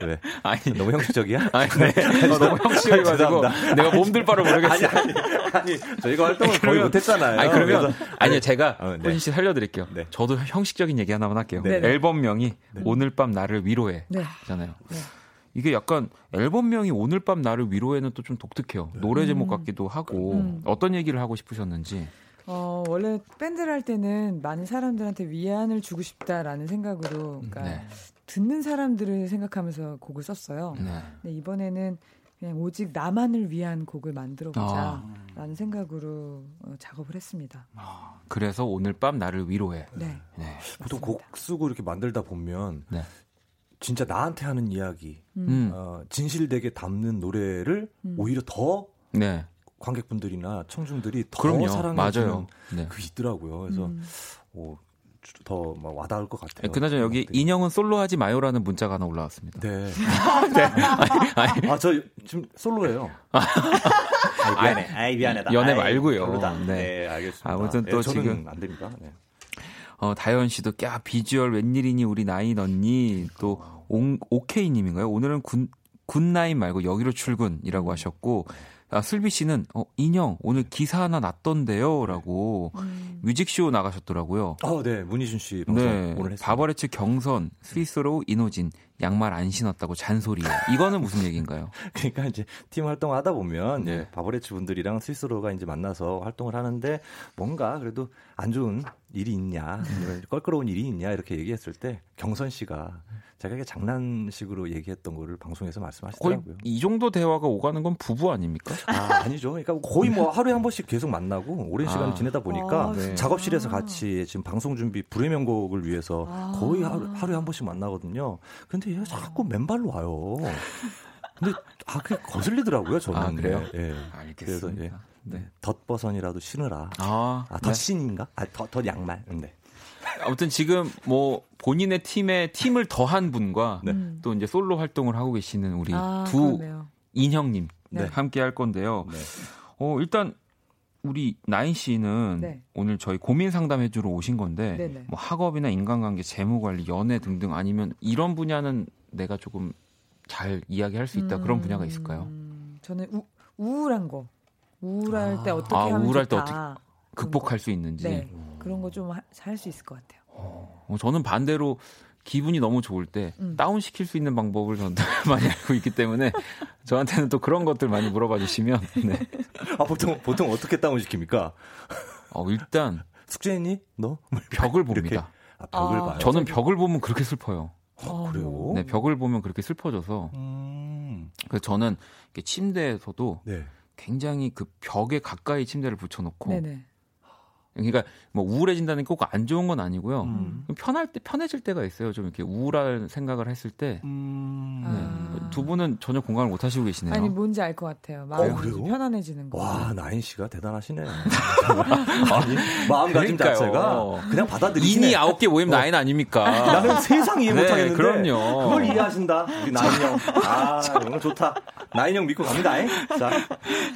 왜? [LAUGHS] 아니 너무 형식적이야? [LAUGHS] 아니, 네. [LAUGHS] 어, 너무 형식적이가지고 내가 몸둘 바를 모르겠어. 아니, 아니, 아니 저희가 활동을 거의 못했잖아요. 아니 그러면 아니요 제가 어, 네. 씨 살려드릴게요. 네. 저도 형식적인 얘기 하나만 할게요. 네. 앨범명이 네. 오늘 밤 나를 위로해. 네. 잖아요. 네. 이게 약간 앨범명이 오늘 밤 나를 위로해는 또 좀 독특해요. 노래 제목 음. 같기도 하고 음. 어떤 얘기를 하고 싶으셨는지. 어, 원래 밴드를 할 때는 많은 사람들한테 위안을 주고 싶다라는 생각으로, 그러니까 네. 듣는 사람들을 생각하면서 곡을 썼어요. 네. 근데 이번에는 그냥 오직 나만을 위한 곡을 만들어보자라는 아. 생각으로 어, 작업을 했습니다. 아. 그래서 오늘 밤 나를 위로해. 네. 네. 보통 곡 쓰고 이렇게 만들다 보면 네. 진짜 나한테 하는 이야기, 음. 어, 진실되게 담는 노래를 음. 오히려 더 네. 관객분들이나 청중들이 더 사랑해 주는 네. 그 있더라고요. 그래서 음. 오, 더 와닿을 것 같아요. 그나저나 여기 네. 인형은 솔로 하지 마요라는 문자가 하나 올라왔습니다. 네. [LAUGHS] 네. 아, 저 지금 솔로예요. 아, 미안해. 아, 미안하다. 연애 말고요. 네. 네, 알겠습니다. 아무튼 또 네, 지금 안 됩니다. 네. 어, 다현 씨도 야 비주얼 웬일이니 우리 나인 언니 또 오, 오케이 님인가요? 오늘은 군 굿나인 말고 여기로 출근이라고 하셨고 아, 슬비 씨는 어, 인형 오늘 기사 하나 났던데요라고 음. 뮤직쇼 나가셨더라고요. 어, 네. 문희준 씨 방송 네. 오늘 했어요. 바버레츠 경선 스위스로 이노진 양말 안 신었다고 잔소리요. 이거는 무슨 얘기인가요? [LAUGHS] 그러니까 이제 팀 활동을 하다 보면 네. 바버레츠 분들이랑 스위스로가 이제 만나서 활동을 하는데 뭔가 그래도 안 좋은 일이 있냐, 껄끄러운 일이 있냐 이렇게 얘기했을 때 경선 씨가 자기가 장난식으로 얘기했던 거를 방송에서 말씀하시더라고요. 거의 이 정도 대화가 오가는 건 부부 아닙니까? 아, 아니죠. 그러니까 거의 뭐 하루에 한 번씩 계속 만나고 오랜 시간 을 아. 지내다 보니까 아, 네. 작업실에서 같이 지금 방송 준비 불의 명곡을 위해서 아. 거의 하루, 하루에 한 번씩 만나거든요. 근데 얘가 자꾸 맨발로 와요. 근데 아, 그게 거슬리더라고요, 저는. 아, 그래요? 예. 네. 알겠습니다. 그래서 예. 네. 덧버선이라도 신으라. 아, 아 덧신인가? 아, 덧, 덧 양말. 네. 아무튼 지금 뭐 본인의 팀에 팀을 더한 분과 네. 또 이제 솔로 활동을 하고 계시는 우리 아, 두 그러네요. 인형님 네. 함께 할 건데요. 네. 어, 일단 우리 나인 씨는 네. 오늘 저희 고민 상담해 주러 오신 건데 네네. 뭐 학업이나 인간관계, 재무 관리, 연애 등등 아니면 이런 분야는 내가 조금 잘 이야기할 수 있다 음, 그런 분야가 있을까요? 저는 우, 우울한 거. 우울할 아, 때 어떻게 아, 하면 우울할 좋다. 때 어떻게 극복할 수 있는지. 네. 그런 거 좀 할 수 있을 것 같아요. 어, 저는 반대로 기분이 너무 좋을 때 음. 다운 시킬 수 있는 방법을 저는 [LAUGHS] 많이 알고 있기 때문에 저한테는 또 그런 것들 많이 물어봐 주시면 네. [LAUGHS] 아 보통 보통 어떻게 다운 시킵니까? 어 일단 숙제했니? 너 벽을 [LAUGHS] 봅니다. 아, 벽을 아, 봐요. 저는 벽을 보면 그렇게 슬퍼요. 아, 그래요? 네, 벽을 보면 그렇게 슬퍼져서. 음. 그래서 저는 침대에서도 네. 굉장히 그 벽에 가까이 침대를 붙여놓고 네네. 그러니까 뭐 우울해진다는 게 꼭 안 좋은 건 아니고요. 음. 편할 때 편해질 때가 있어요. 좀 이렇게 우울한 생각을 했을 때. 음. 네. 아. 두 분은 전혀 공감을 못 하시고 계시네요. 아니 뭔지 알 것 같아요. 마음이 어, 편안해지는 거. 와 나인 씨가 대단하시네. [LAUGHS] 아니, 마음가짐 자체가 그냥 받아들이시네. 이니 아홉 개 모임 나인 아닙니까? 나는 세상 이해 네, 못하겠는데. 그럼요. 그걸 이해하신다. 우리 나인 형. 아 오늘 좋다. 나인 형 믿고 갑니다. 자,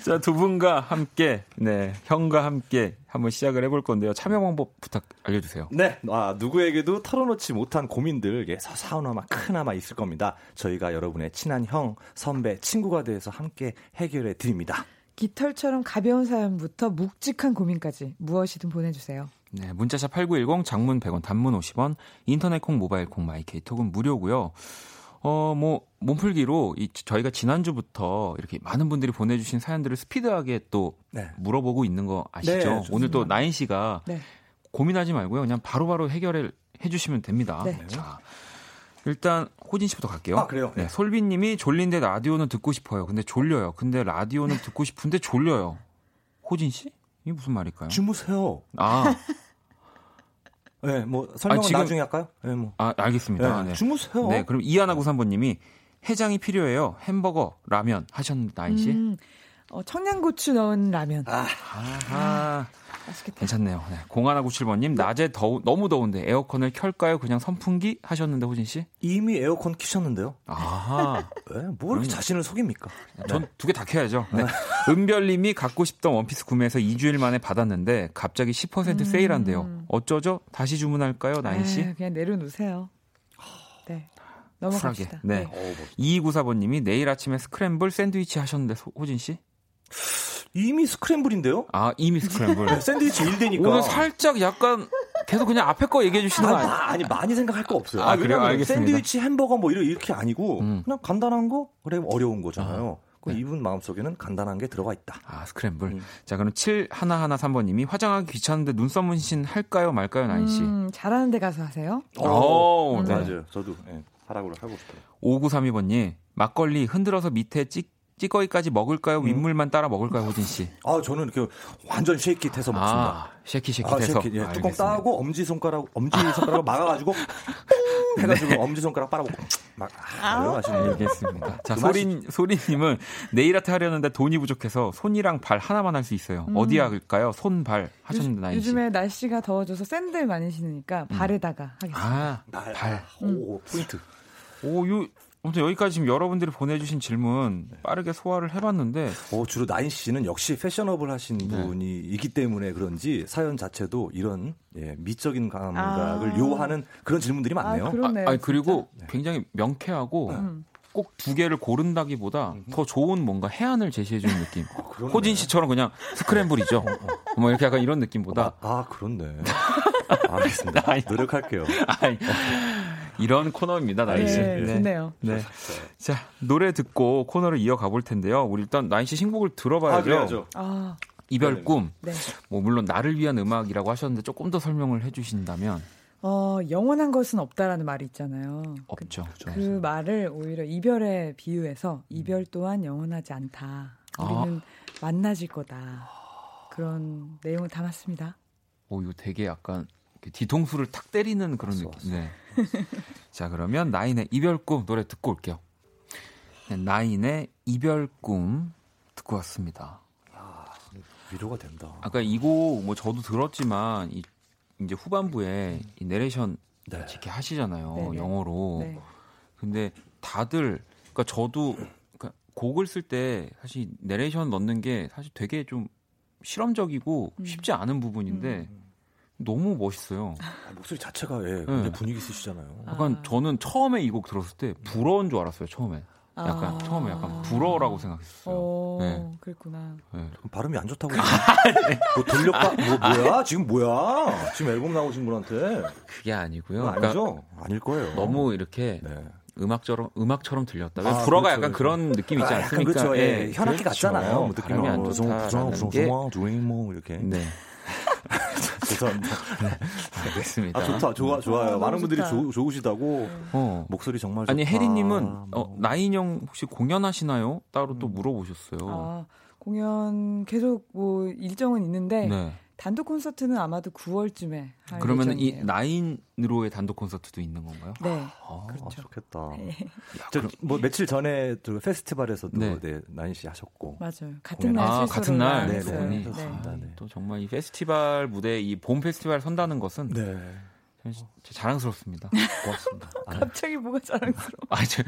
자두 분과 함께 네 형과 함께 한번 시작을 해볼 건데요. 참여 방법 부탁 알려주세요. 네, 아, 누구에게도 털어놓지 못한 고민들 예, 사사오나마 크나마 있을 겁니다. 저희가 여러분의 친한 형, 선배, 친구가 돼서 함께 해결해 드립니다. 깃털처럼 가벼운 사연부터 묵직한 고민까지 무엇이든 보내주세요. 네, 문자샵 8910, 장문 100원, 단문 50원, 인터넷 콩, 모바일 콩, 마이케이톡은 무료고요. 어, 뭐, 몸풀기로 이, 저희가 지난주부터 이렇게 많은 분들이 보내주신 사연들을 스피드하게 또 네. 물어보고 있는 거 아시죠? 네, 오늘 또 나인 씨가 네. 고민하지 말고요. 그냥 바로바로 바로 해결을 해주시면 됩니다. 네. 자, 일단 호진 씨부터 갈게요. 아, 그래요? 네. 솔비 님이 졸린데 라디오는 듣고 싶어요. 근데 졸려요. 근데 라디오는 듣고 싶은데 졸려요. 호진 씨? 이게 무슨 말일까요? 주무세요. 아. 네, 뭐 설명은 아, 지금, 나중에 할까요? 네, 뭐. 아, 알겠습니다. 네, 네. 주무세요. 네, 그럼 이하나 구삼번님이 해장이 필요해요. 햄버거, 라면 하셨는데 나인 씨. 음, 어, 청양고추 넣은 라면. 아, 아, 맛있겠다. 괜찮네요. 네. 0197번님, 낮에 더 너무 더운데 에어컨을 켤까요? 그냥 선풍기? 하셨는데, 호진 씨? 이미 에어컨 키셨는데요. 아하. 네, 뭐 이렇게 자신을 속입니까? 전 두 개 다 켜야죠. 네. [LAUGHS] 은별님이 갖고 싶던 원피스 구매해서 2주일 만에 받았는데, 갑자기 10% 음. 세일한대요. 어쩌죠? 다시 주문할까요, 나인 씨? 에이, 그냥 내려놓으세요. 네. 넘어갑시다. 네. 네. 2294번님이 내일 아침에 스크램블 샌드위치 하셨는데, 호진 씨? 이미 스크램블인데요? 아, 이미 스크램블. 네, [LAUGHS] 샌드위치 1대니까. 오늘 살짝 약간 계속 그냥 앞에 거 얘기해 주시는 거 아니에요? 아니, 많이 생각할 거 없어요. 아, 그래요? 알겠습니다. 샌드위치, 햄버거 뭐 이렇게 아니고 음. 그냥 간단한 거 그래 어려운 거잖아요. 아. 네. 이분 마음속에는 간단한 게 들어가 있다. 아, 스크램블. 음. 자, 그럼 7113번님이 화장하기 귀찮은데 눈썹 문신 할까요, 말까요, 나인 씨? 음, 잘하는 데 가서 하세요. 오, 음. 네. 맞아요. 저도 네, 하라고 하고 싶어요. 5932번님, 막걸리 흔들어서 밑에 찍 찌꺼기까지 먹을까요? 음. 윗물만 따라 먹을까요, 호진 씨? 아, 저는 그 완전 쉐이킷해서 먹습니다. 아, 쉐이킷 쉐이킷해서. 아, 쉐이킷, 예, 뚜껑 따고 엄지 손가락 엄지 손가락을 막아가지고 해가지고 엄지 손가락 빨아보고 막 아, 마시는 알겠습니다. 자, 그 소린 소리님은 네일 아트 하려는데 돈이 부족해서 손이랑 발 하나만 할 수 있어요. 음. 어디 할까요? 손, 발 하셨는데 나이 요즘에 날씨가 더워져서 샌들 많이 신으니까 음. 발에다가 하겠습니다. 아, 발. 발. 오, 포인트. 오, 요 아무튼 여기까지 지금 여러분들이 보내주신 질문 빠르게 소화를 해봤는데 어, 주로 나인 씨는 역시 패셔너블 하신 네. 분이 있기 때문에 그런지 사연 자체도 이런 예, 미적인 감각을 아. 요하는 그런 질문들이 많네요. 아, 아, 그리고 네. 굉장히 명쾌하고 음. 꼭두 개를 고른다기보다 음. 더 좋은 뭔가 해안을 제시해주는 느낌. [LAUGHS] 아, 호진 씨처럼 그냥 스크램블이죠. 어, 어. 뭐 이렇게 약간 이런 느낌보다. 아, 아 그렇네. [LAUGHS] 알겠습니다. 노력할게요. 아니, 이런 코너입니다, 나인 씨. 네, 네. 좋네요. 네. 자, 노래 듣고 코너를 이어가 볼 텐데요. 우리 일단 나인 씨 신곡을 들어봐야죠. 아, 아. 이별 꿈. 네. 뭐 물론 나를 위한 음악이라고 하셨는데 조금 더 설명을 해 주신다면 어, 영원한 것은 없다라는 말이 있잖아요. 없죠. 그, 그 말을 오히려 이별에 비유해서 이별 또한 영원하지 않다. 우리는 아. 만나질 거다. 그런 내용을 담았습니다. 오, 이거 되게 약간 뒤통수를 탁 때리는 그런 느낌. 네. 자, 그러면 나인의 이별 꿈 노래 듣고 올게요. 네, 나인의 이별 꿈 듣고 왔습니다. 야, 위로가 된다. 아까 이곡 뭐 저도 들었지만 이 이제 후반부에 이 내레이션 네. 이렇게 하시잖아요. 네네. 영어로. 네. 근데 다들 그러니까 저도 그러니까 곡을 쓸 때 사실 내레이션 넣는 게 사실 되게 좀 실험적이고 음. 쉽지 않은 부분인데 음. 너무 멋있어요. 아, 목소리 자체가 예, 네. 분위기 있으시잖아요. 약간 아. 저는 처음에 이 곡 들었을 때 부러운 줄 알았어요. 처음에. 약간 아. 처음에 약간 불어라고 생각했어요. 어, 네. 그랬구나. 네. 발음이 안 좋다고. [LAUGHS] 뭐 돌려까? 뭐 뭐야? 지금 뭐야? 지금 앨범 나오신 분한테. 그게 아니고요. 아니죠? 그러니까 아닐 거예요. 너무 이렇게 네. 음악처럼 음악처럼 들렸다. 아, 불어가 그렇죠, 약간 그렇죠. 그런 느낌 있지 아, 않습니까? 그렇죠. 예, 현악기 그렇죠. 같잖아요. 뭐 느낌이 안 좋다라는 게. 뭐 이렇게. 네. [LAUGHS] 죄송합니다. 네. 알겠습니다. 아, 좋다, 좋아, 좋아요. 아, 많은 분들이 좋, 좋으시다고. 어. 목소리 정말 좋다. 아니, 혜리님은, 뭐. 어, 나인형 혹시 공연하시나요? 따로 음. 또 물어보셨어요. 아, 공연 계속 뭐 일정은 있는데. 네. 단독 콘서트는 아마도 9월쯤에 그러면 이 나인으로의 단독 콘서트도 있는 건가요? 네, 아, 그렇죠. 좋겠다. 네. 저 뭐 며칠 전에 그 페스티벌에서도 네. 네, 나인 씨 하셨고 맞아요. 같은 날 아, 같은 날 네, 네, 네. 아, 또 정말 이 페스티벌 무대 이 봄 페스티벌 선다는 것은 네. 자랑스럽습니다. 고맙습니다. [LAUGHS] 갑자기 뭐가 자랑스러워? 아, 저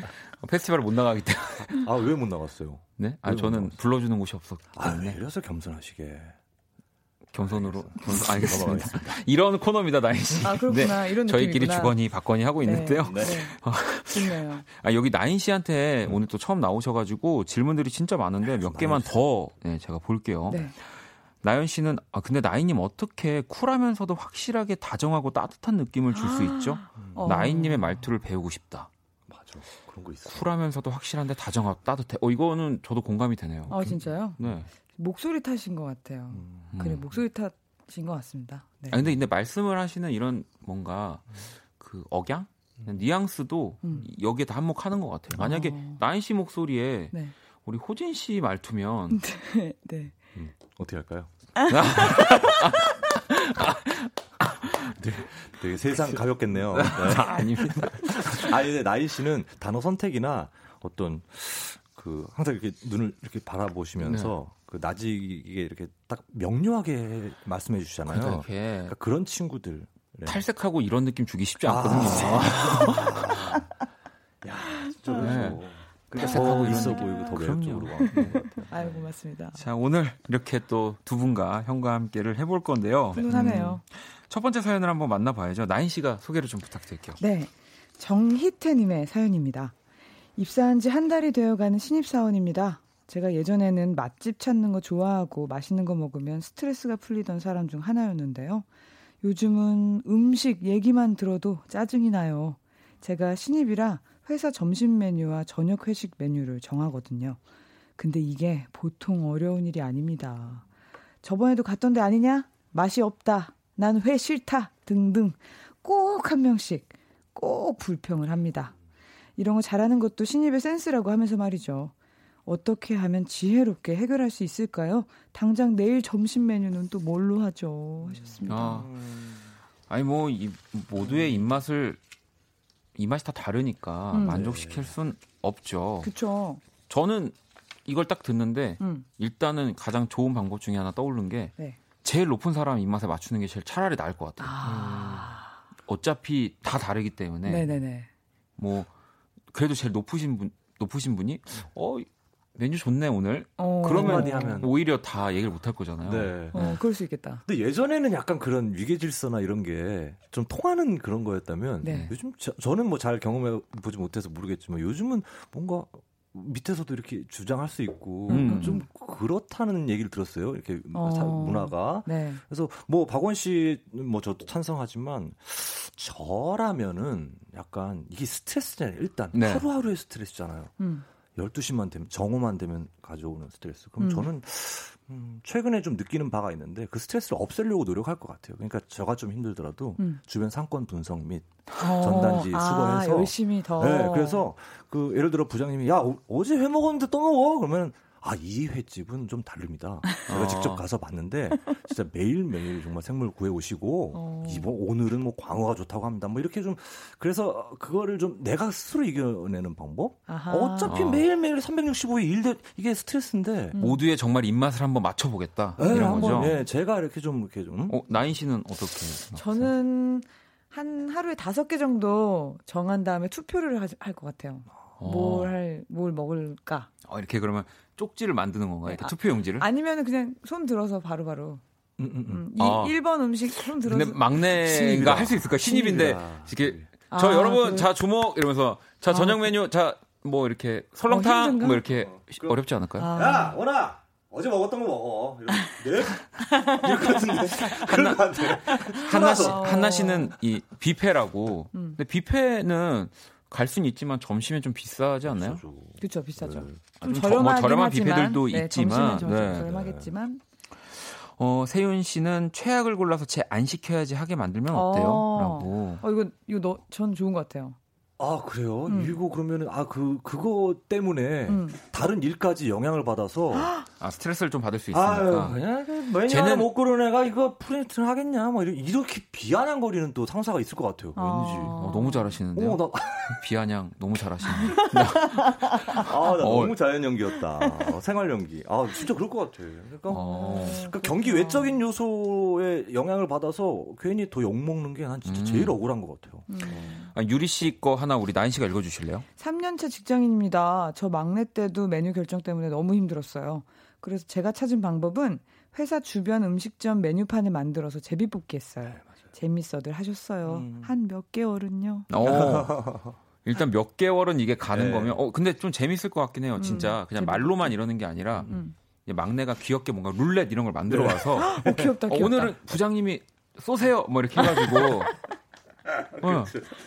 페스티벌 못 나가기 때문에. 아, 왜 못 나갔어요? 네? 아, 저는 불러주는 곳이 없었기 때문에. 아, 이래서 겸손하시게. 겸손으로 겸손, 알겠습니다. [LAUGHS] 이런 코너입니다, 나인 씨. 아 그렇구나. 네. 이런 저희끼리 느낌이구나. 주거니 받거니 하고 네. 있는데요. 네. [LAUGHS] 좋네요. 아 여기 나인 씨한테 음. 오늘 또 처음 나오셔가지고 질문들이 진짜 많은데 몇 개만 더 네, 제가 볼게요. 네. 나연 씨는 아 근데 나인님 어떻게 쿨하면서도 확실하게 다정하고 따뜻한 느낌을 줄수 아. 있죠? 어. 나인님의 말투를 배우고 싶다. 맞아. 그런 거 있어. 쿨하면서도 확실한데 다정하고 따뜻해. 어 이거는 저도 공감이 되네요. 아 진짜요? 네. 목소리 탓인 것 같아요. 음. 그래 목소리 탓인 것 같습니다. 네. 아, 근데 근데 말씀을 하시는 이런 뭔가 그 억양, 뉘앙스도 음. 여기에 다 한몫하는 것 같아요. 만약에 어. 나인 씨 목소리에 네. 우리 호진 씨 말투면 [LAUGHS] 네. 네. 음, 어떻게 할까요? [LAUGHS] 네, 되게 세상 가볍겠네요. [LAUGHS] 네. 아닙니다. 아니, 근데 나인 씨는 단어 선택이나 어떤 그 항상 이렇게 눈을 이렇게 바라보시면서 네. 그 나직이게 이렇게 딱 명료하게 말씀해 주시잖아요. 그러니까, 그러니까 그런 친구들 네. 탈색하고 이런 느낌 주기 쉽지 아. 않거든요. 아. [LAUGHS] 야, 진짜 네. 탈색하고 있어 보이고 더 매력적으로 아유 [LAUGHS] 고맙습니다. 자 오늘 이렇게 또 두 분과 형과 함께를 해볼 건데요. 훈훈하네요. 음, 첫 번째 사연을 한번 만나봐야죠. 나인 씨가 소개를 좀 부탁드릴게요. 네, 정희태님의 사연입니다. 입사한 지 한 달이 되어가는 신입사원입니다. 제가 예전에는 맛집 찾는 거 좋아하고 맛있는 거 먹으면 스트레스가 풀리던 사람 중 하나였는데요. 요즘은 음식 얘기만 들어도 짜증이 나요. 제가 신입이라 회사 점심 메뉴와 저녁 회식 메뉴를 정하거든요. 근데 이게 보통 어려운 일이 아닙니다. 저번에도 갔던 데 아니냐? 맛이 없다. 난 회 싫다. 등등 꼭 한 명씩 꼭 불평을 합니다. 이런 거 잘하는 것도 신입의 센스라고 하면서 말이죠. 어떻게 하면 지혜롭게 해결할 수 있을까요? 당장 내일 점심 메뉴는 또 뭘로 하죠? 하셨습니다. 아, 아니 뭐 이, 모두의 입맛을 입맛이 다 다르니까 음. 만족시킬 순 없죠. 그렇죠. 저는 이걸 딱 듣는데 음. 일단은 가장 좋은 방법 중에 하나 떠오른 게 네. 제일 높은 사람 입맛에 맞추는 게 제일 차라리 나을 것 같아요. 아. 음. 어차피 다 다르기 때문에 네네네. 뭐 그래도 제일 높으신 분 높으신 분이 어 메뉴 좋네 오늘. 어, 그러면 하면. 오히려 다 얘기를 못 할 거잖아요. 네. 어, 그럴 수 있겠다. 근데 예전에는 약간 그런 위계 질서나 이런 게 좀 통하는 그런 거였다면 네. 요즘 저, 저는 뭐 잘 경험해 보지 못해서 모르겠지만 요즘은 뭔가 밑에서도 이렇게 주장할 수 있고 음. 좀 그렇다는 얘기를 들었어요. 이렇게 어. 문화가. 네. 그래서 뭐 박원 씨뭐 저도 찬성하지만 저라면은 약간 이게 스트레스잖아요. 일단 네. 하루하루의 스트레스잖아요. 음. 12시만 되면 정오만 되면 가져오는 스트레스. 그럼 음. 저는 음, 최근에 좀 느끼는 바가 있는데 그 스트레스를 없애려고 노력할 것 같아요. 그러니까 저가 좀 힘들더라도 음. 주변 상권 분석 및 어, 전단지 아, 수거해서 열심히 더. 네, 그래서 그 예를 들어 부장님이 야 어제 회 먹었는데 또 먹어 그러면 아, 이 횟집은 좀 다릅니다. 제가 어. 직접 가서 봤는데 진짜 매일매일 정말 생물 구해 오시고 어. 이번 오늘은 뭐 광어가 좋다고 합니다. 뭐 이렇게 좀 그래서 그거를 좀 내가 스스로 이겨내는 방법? 아하. 어차피 어. 매일매일 365일 일대 이게 스트레스인데 음. 모두의 정말 입맛을 한번 맞춰 보겠다. 네, 이런 한번, 거죠. 네, 제가 이렇게 좀 이렇게 좀 어, 나인 씨는 어떻게? 저는 한 하루에 다섯 개 정도 정한 다음에 투표를 할 것 같아요. 어. 뭘 할, 뭘 먹을까? 어, 이렇게 그러면 쪽지를 만드는 건가요? 네. 투표 용지를? 아니면은 그냥 손 들어서 바로바로. 음, 음, 음. 음 이 아. 1번 음식 손 들어서. 근데 막내가 할 수 있을까? 신입인데 이렇게 저 아, 여러분 그... 자 주목 이러면서 자 저녁 아, 메뉴 자 뭐 이렇게 설렁탕 어, 뭐 이렇게 어, 어렵지 않을까요? 아. 야 원아 어제 먹었던 거 먹어. 네? [LAUGHS] 이럴 것 같은데. [LAUGHS] 한나, 한나 씨, 한나 씨는 이 뷔페라고. 음. 근데 뷔페는 갈 수는 있지만 점심에 좀 비싸지 않나요? 그렇죠, 비싸죠. 네. 좀 저렴한, 뭐 저렴한 뷔페들도 네, 있지만, 네. 저렴하겠지만. 어, 세윤 씨는 최악을 골라서 제 안 시켜야지 하게 만들면 어때요? 어, 라고. 어, 이거, 이거 너, 전 좋은 것 같아요. 아 그래요? 음. 이거 그러면은 아 그 그거 때문에 음. 다른 일까지 영향을 받아서 아 스트레스를 좀 받을 수 있으니까. 아유, 그냥 쟤는 못 그런 애가 이거 프린트를 하겠냐? 뭐 이렇게 비아냥거리는 또 상사가 있을 것 같아요. 아. 왠지. 어, 너무 잘하시는데요. 어, 나... [LAUGHS] 비아냥 너무 잘하시는데. [LAUGHS] 아나 어. 너무 자연 연기였다. 어, 생활 연기. 아 진짜 그럴 것 같아. 그러니까, 어. 그러니까 경기 외적인 요소에 영향을 받아서 괜히 더 욕 먹는 게 난 진짜 음. 제일 억울한 것 같아요. 음. 아, 유리 씨 거 하나 우리 나인 씨가 읽어주실래요? 3년차 직장인입니다. 저 막내 때도 메뉴 결정 때문에 너무 힘들었어요. 그래서 제가 찾은 방법은 회사 주변 음식점 메뉴판을 만들어서 제비뽑기 했어요. 네, 재밌어들 하셨어요. 음. 한몇 개월은요. 어. [LAUGHS] 일단 몇 개월은 이게 가는 네. 거면 어 근데 좀 재밌을 것 같긴 해요. 진짜 음. 그냥 말로만 이러는 게 아니라 음. 막내가 귀엽게 뭔가 룰렛 이런 걸 만들어 와서 네. 어, 귀엽다, 귀엽다. 어, 오늘은 부장님이 쏘세요 뭐 이렇게 해가지고 [LAUGHS] 어.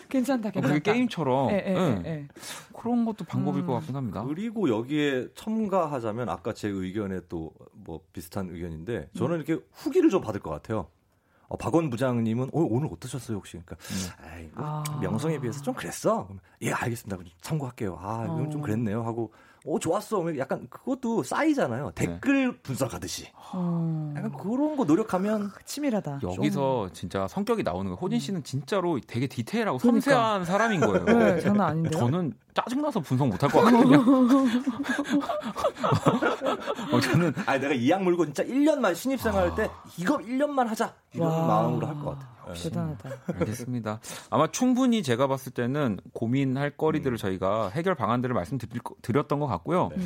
괜찮다, 괜찮다. 그게 게임처럼. 예, 예, 예, 예. 그런 것도 방법일 음. 것 같긴 합니다. 그리고 여기에 첨가하자면 아까 제 의견에 또 뭐 비슷한 의견인데 저는 음. 이렇게 후기를 좀 받을 것 같아요. 어, 박원 부장님은 어, 오늘 어떠셨어요 혹시? 그러니까 음. 아이, 뭐, 아. 명성에 비해서 좀 그랬어. 예 알겠습니다. 참고할게요. 아 이건 어. 좀 그랬네요 하고 오 좋았어. 약간 그것도 쌓이잖아요. 네. 댓글 분석하듯이. 어. 약간 그런 거 노력하면 그 치밀하다. 여기서 좀. 진짜 성격이 나오는 거. 호진 씨는 진짜로 되게 디테일하고 그러니까. 섬세한 사람인 거예요. 네, 장난 아닌데. 저는 짜증나서 분석 못할 것 같거든요. [LAUGHS] 어, 저는 아 내가 이 약 물고 진짜 1년만 신입생활 아. 때 이거 1년만 하자 이런 와. 마음으로 할 것 같아요. 네. 대단하다. 알겠습니다. 아마 충분히 제가 봤을 때는 고민할 거리들을 음. 저희가 해결 방안들을 말씀드렸던 것 같고요. 네.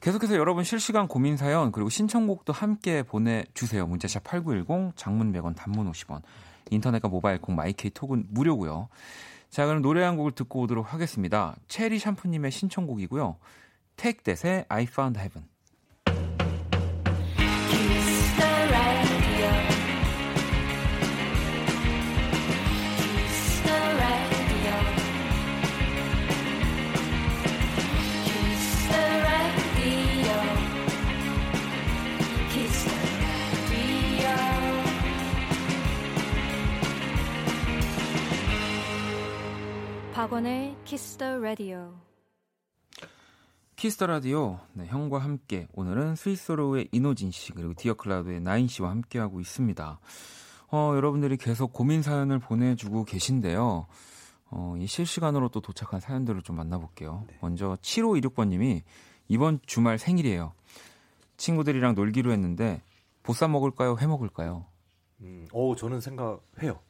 계속해서 여러분 실시간 고민 사연 그리고 신청곡도 함께 보내주세요. 문자샵 8910 장문 100원 단문 50원 인터넷과 모바일 콩 마이케이 톡은 무료고요. 자 그럼 노래 한 곡을 듣고 오도록 하겠습니다. 체리 샴푸님의 신청곡이고요. 택댓의 I Found Heaven 박원의 키스 더 라디오. 키스 더 라디오. 네, 형과 함께 오늘은 스윗소로우의 인호진 씨 그리고 디어클라우드의 나인 씨와 함께 하고 있습니다. 어, 여러분들이 계속 고민 사연을 보내주고 계신데요. 어, 이 실시간으로 또 도착한 사연들을 좀 만나볼게요. 네. 먼저 7526번님이 이번 주말 생일이에요. 친구들이랑 놀기로 했는데 보쌈 먹을까요? 회 먹을까요? 음, 어, 저는 생각해요.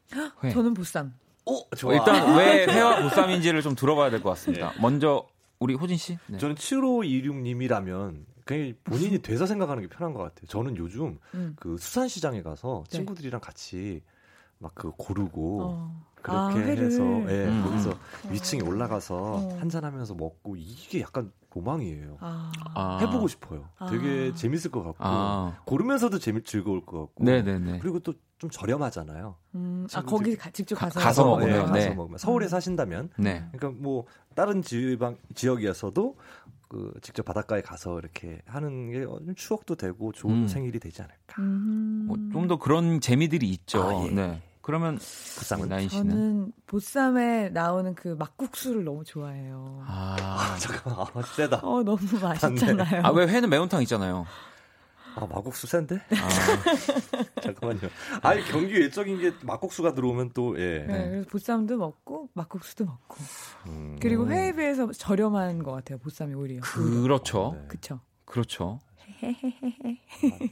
회. 저는 보쌈. 오, 좋아. 일단 왜 회와 보쌈인지를 좀 들어봐야 될 것 같습니다. 네. 먼저 우리 호진 씨. 네. 저는 7526님이라면 그냥 본인이 돼서 생각하는 게 편한 것 같아요. 저는 요즘 음. 그 수산시장에 가서 네. 친구들이랑 같이 막 그 고르고 어. 그렇게 아, 해서 예, 음. 거기서 어. 위층에 올라가서 어. 한잔하면서 먹고 이게 약간 로망이에요. 아. 아. 해보고 싶어요. 되게 아. 재밌을 것 같고 아. 고르면서도 재미 즐거울 것 같고. 네네네. 그리고 또 좀 저렴하잖아요. 음. 아 거기 가, 직접 가서 가서 어, 먹으면 네, 가서 네. 먹으면 서울에 음. 사신다면. 네. 그러니까 뭐 다른 지방 지역이어서도 그 직접 바닷가에 가서 이렇게 하는 게 추억도 되고 좋은 음. 생일이 되지 않을까. 음. 뭐좀 더 그런 재미들이 있죠. 아, 예. 네. 그러면 보쌈은 나인 씨는 저는 보쌈에 나오는 그 막국수를 너무 좋아해요. 아, 아 잠깐만, 아, 세다. 어 너무 맛있잖아요. 아 왜 회는 매운탕 있잖아요. 아 막국수 센데? 아. [LAUGHS] 잠깐만요. 아니 경기 외적인 게 막국수가 들어오면 또 예. 네, 그래서 보쌈도 먹고 막국수도 먹고. 음. 그리고 회에 비해서 저렴한 것 같아요. 보쌈이 오히려. 그렇죠. 네. 그렇죠. 그렇죠.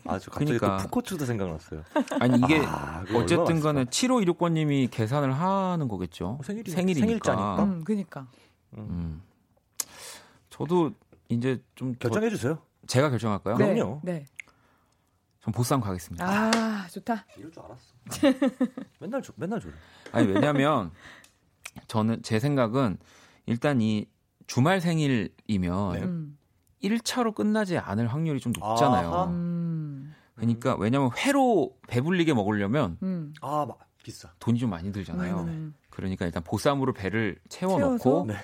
아, 주 갑자기 그러니까. 또 푸코츠도 생각났어요. 아니 이게 아, 어쨌든 간에 7516번님이 계산을 하는 거겠죠. 어, 생일이, 생일이니까. 생일자니까. 음, 그니까. 음. 음. 저도 이제 좀 결정해 주세요. 제가 결정할까요? 네, 그럼요. 네. 전 보쌈 가겠습니다. 아, 좋다. 이럴 줄 알았어. 맨날 줘, 맨날 줘. 아니 왜냐면 저는 제 생각은 일단 이 주말 생일이면 네. 음. 1차로 끝나지 않을 확률이 좀 높잖아요. 음. 그러니까 왜냐면 회로 배불리게 먹으려면 음. 아, 비싸. 돈이 좀 많이 들잖아요. 음. 그러니까 일단 보쌈으로 배를 채워 넣고 네.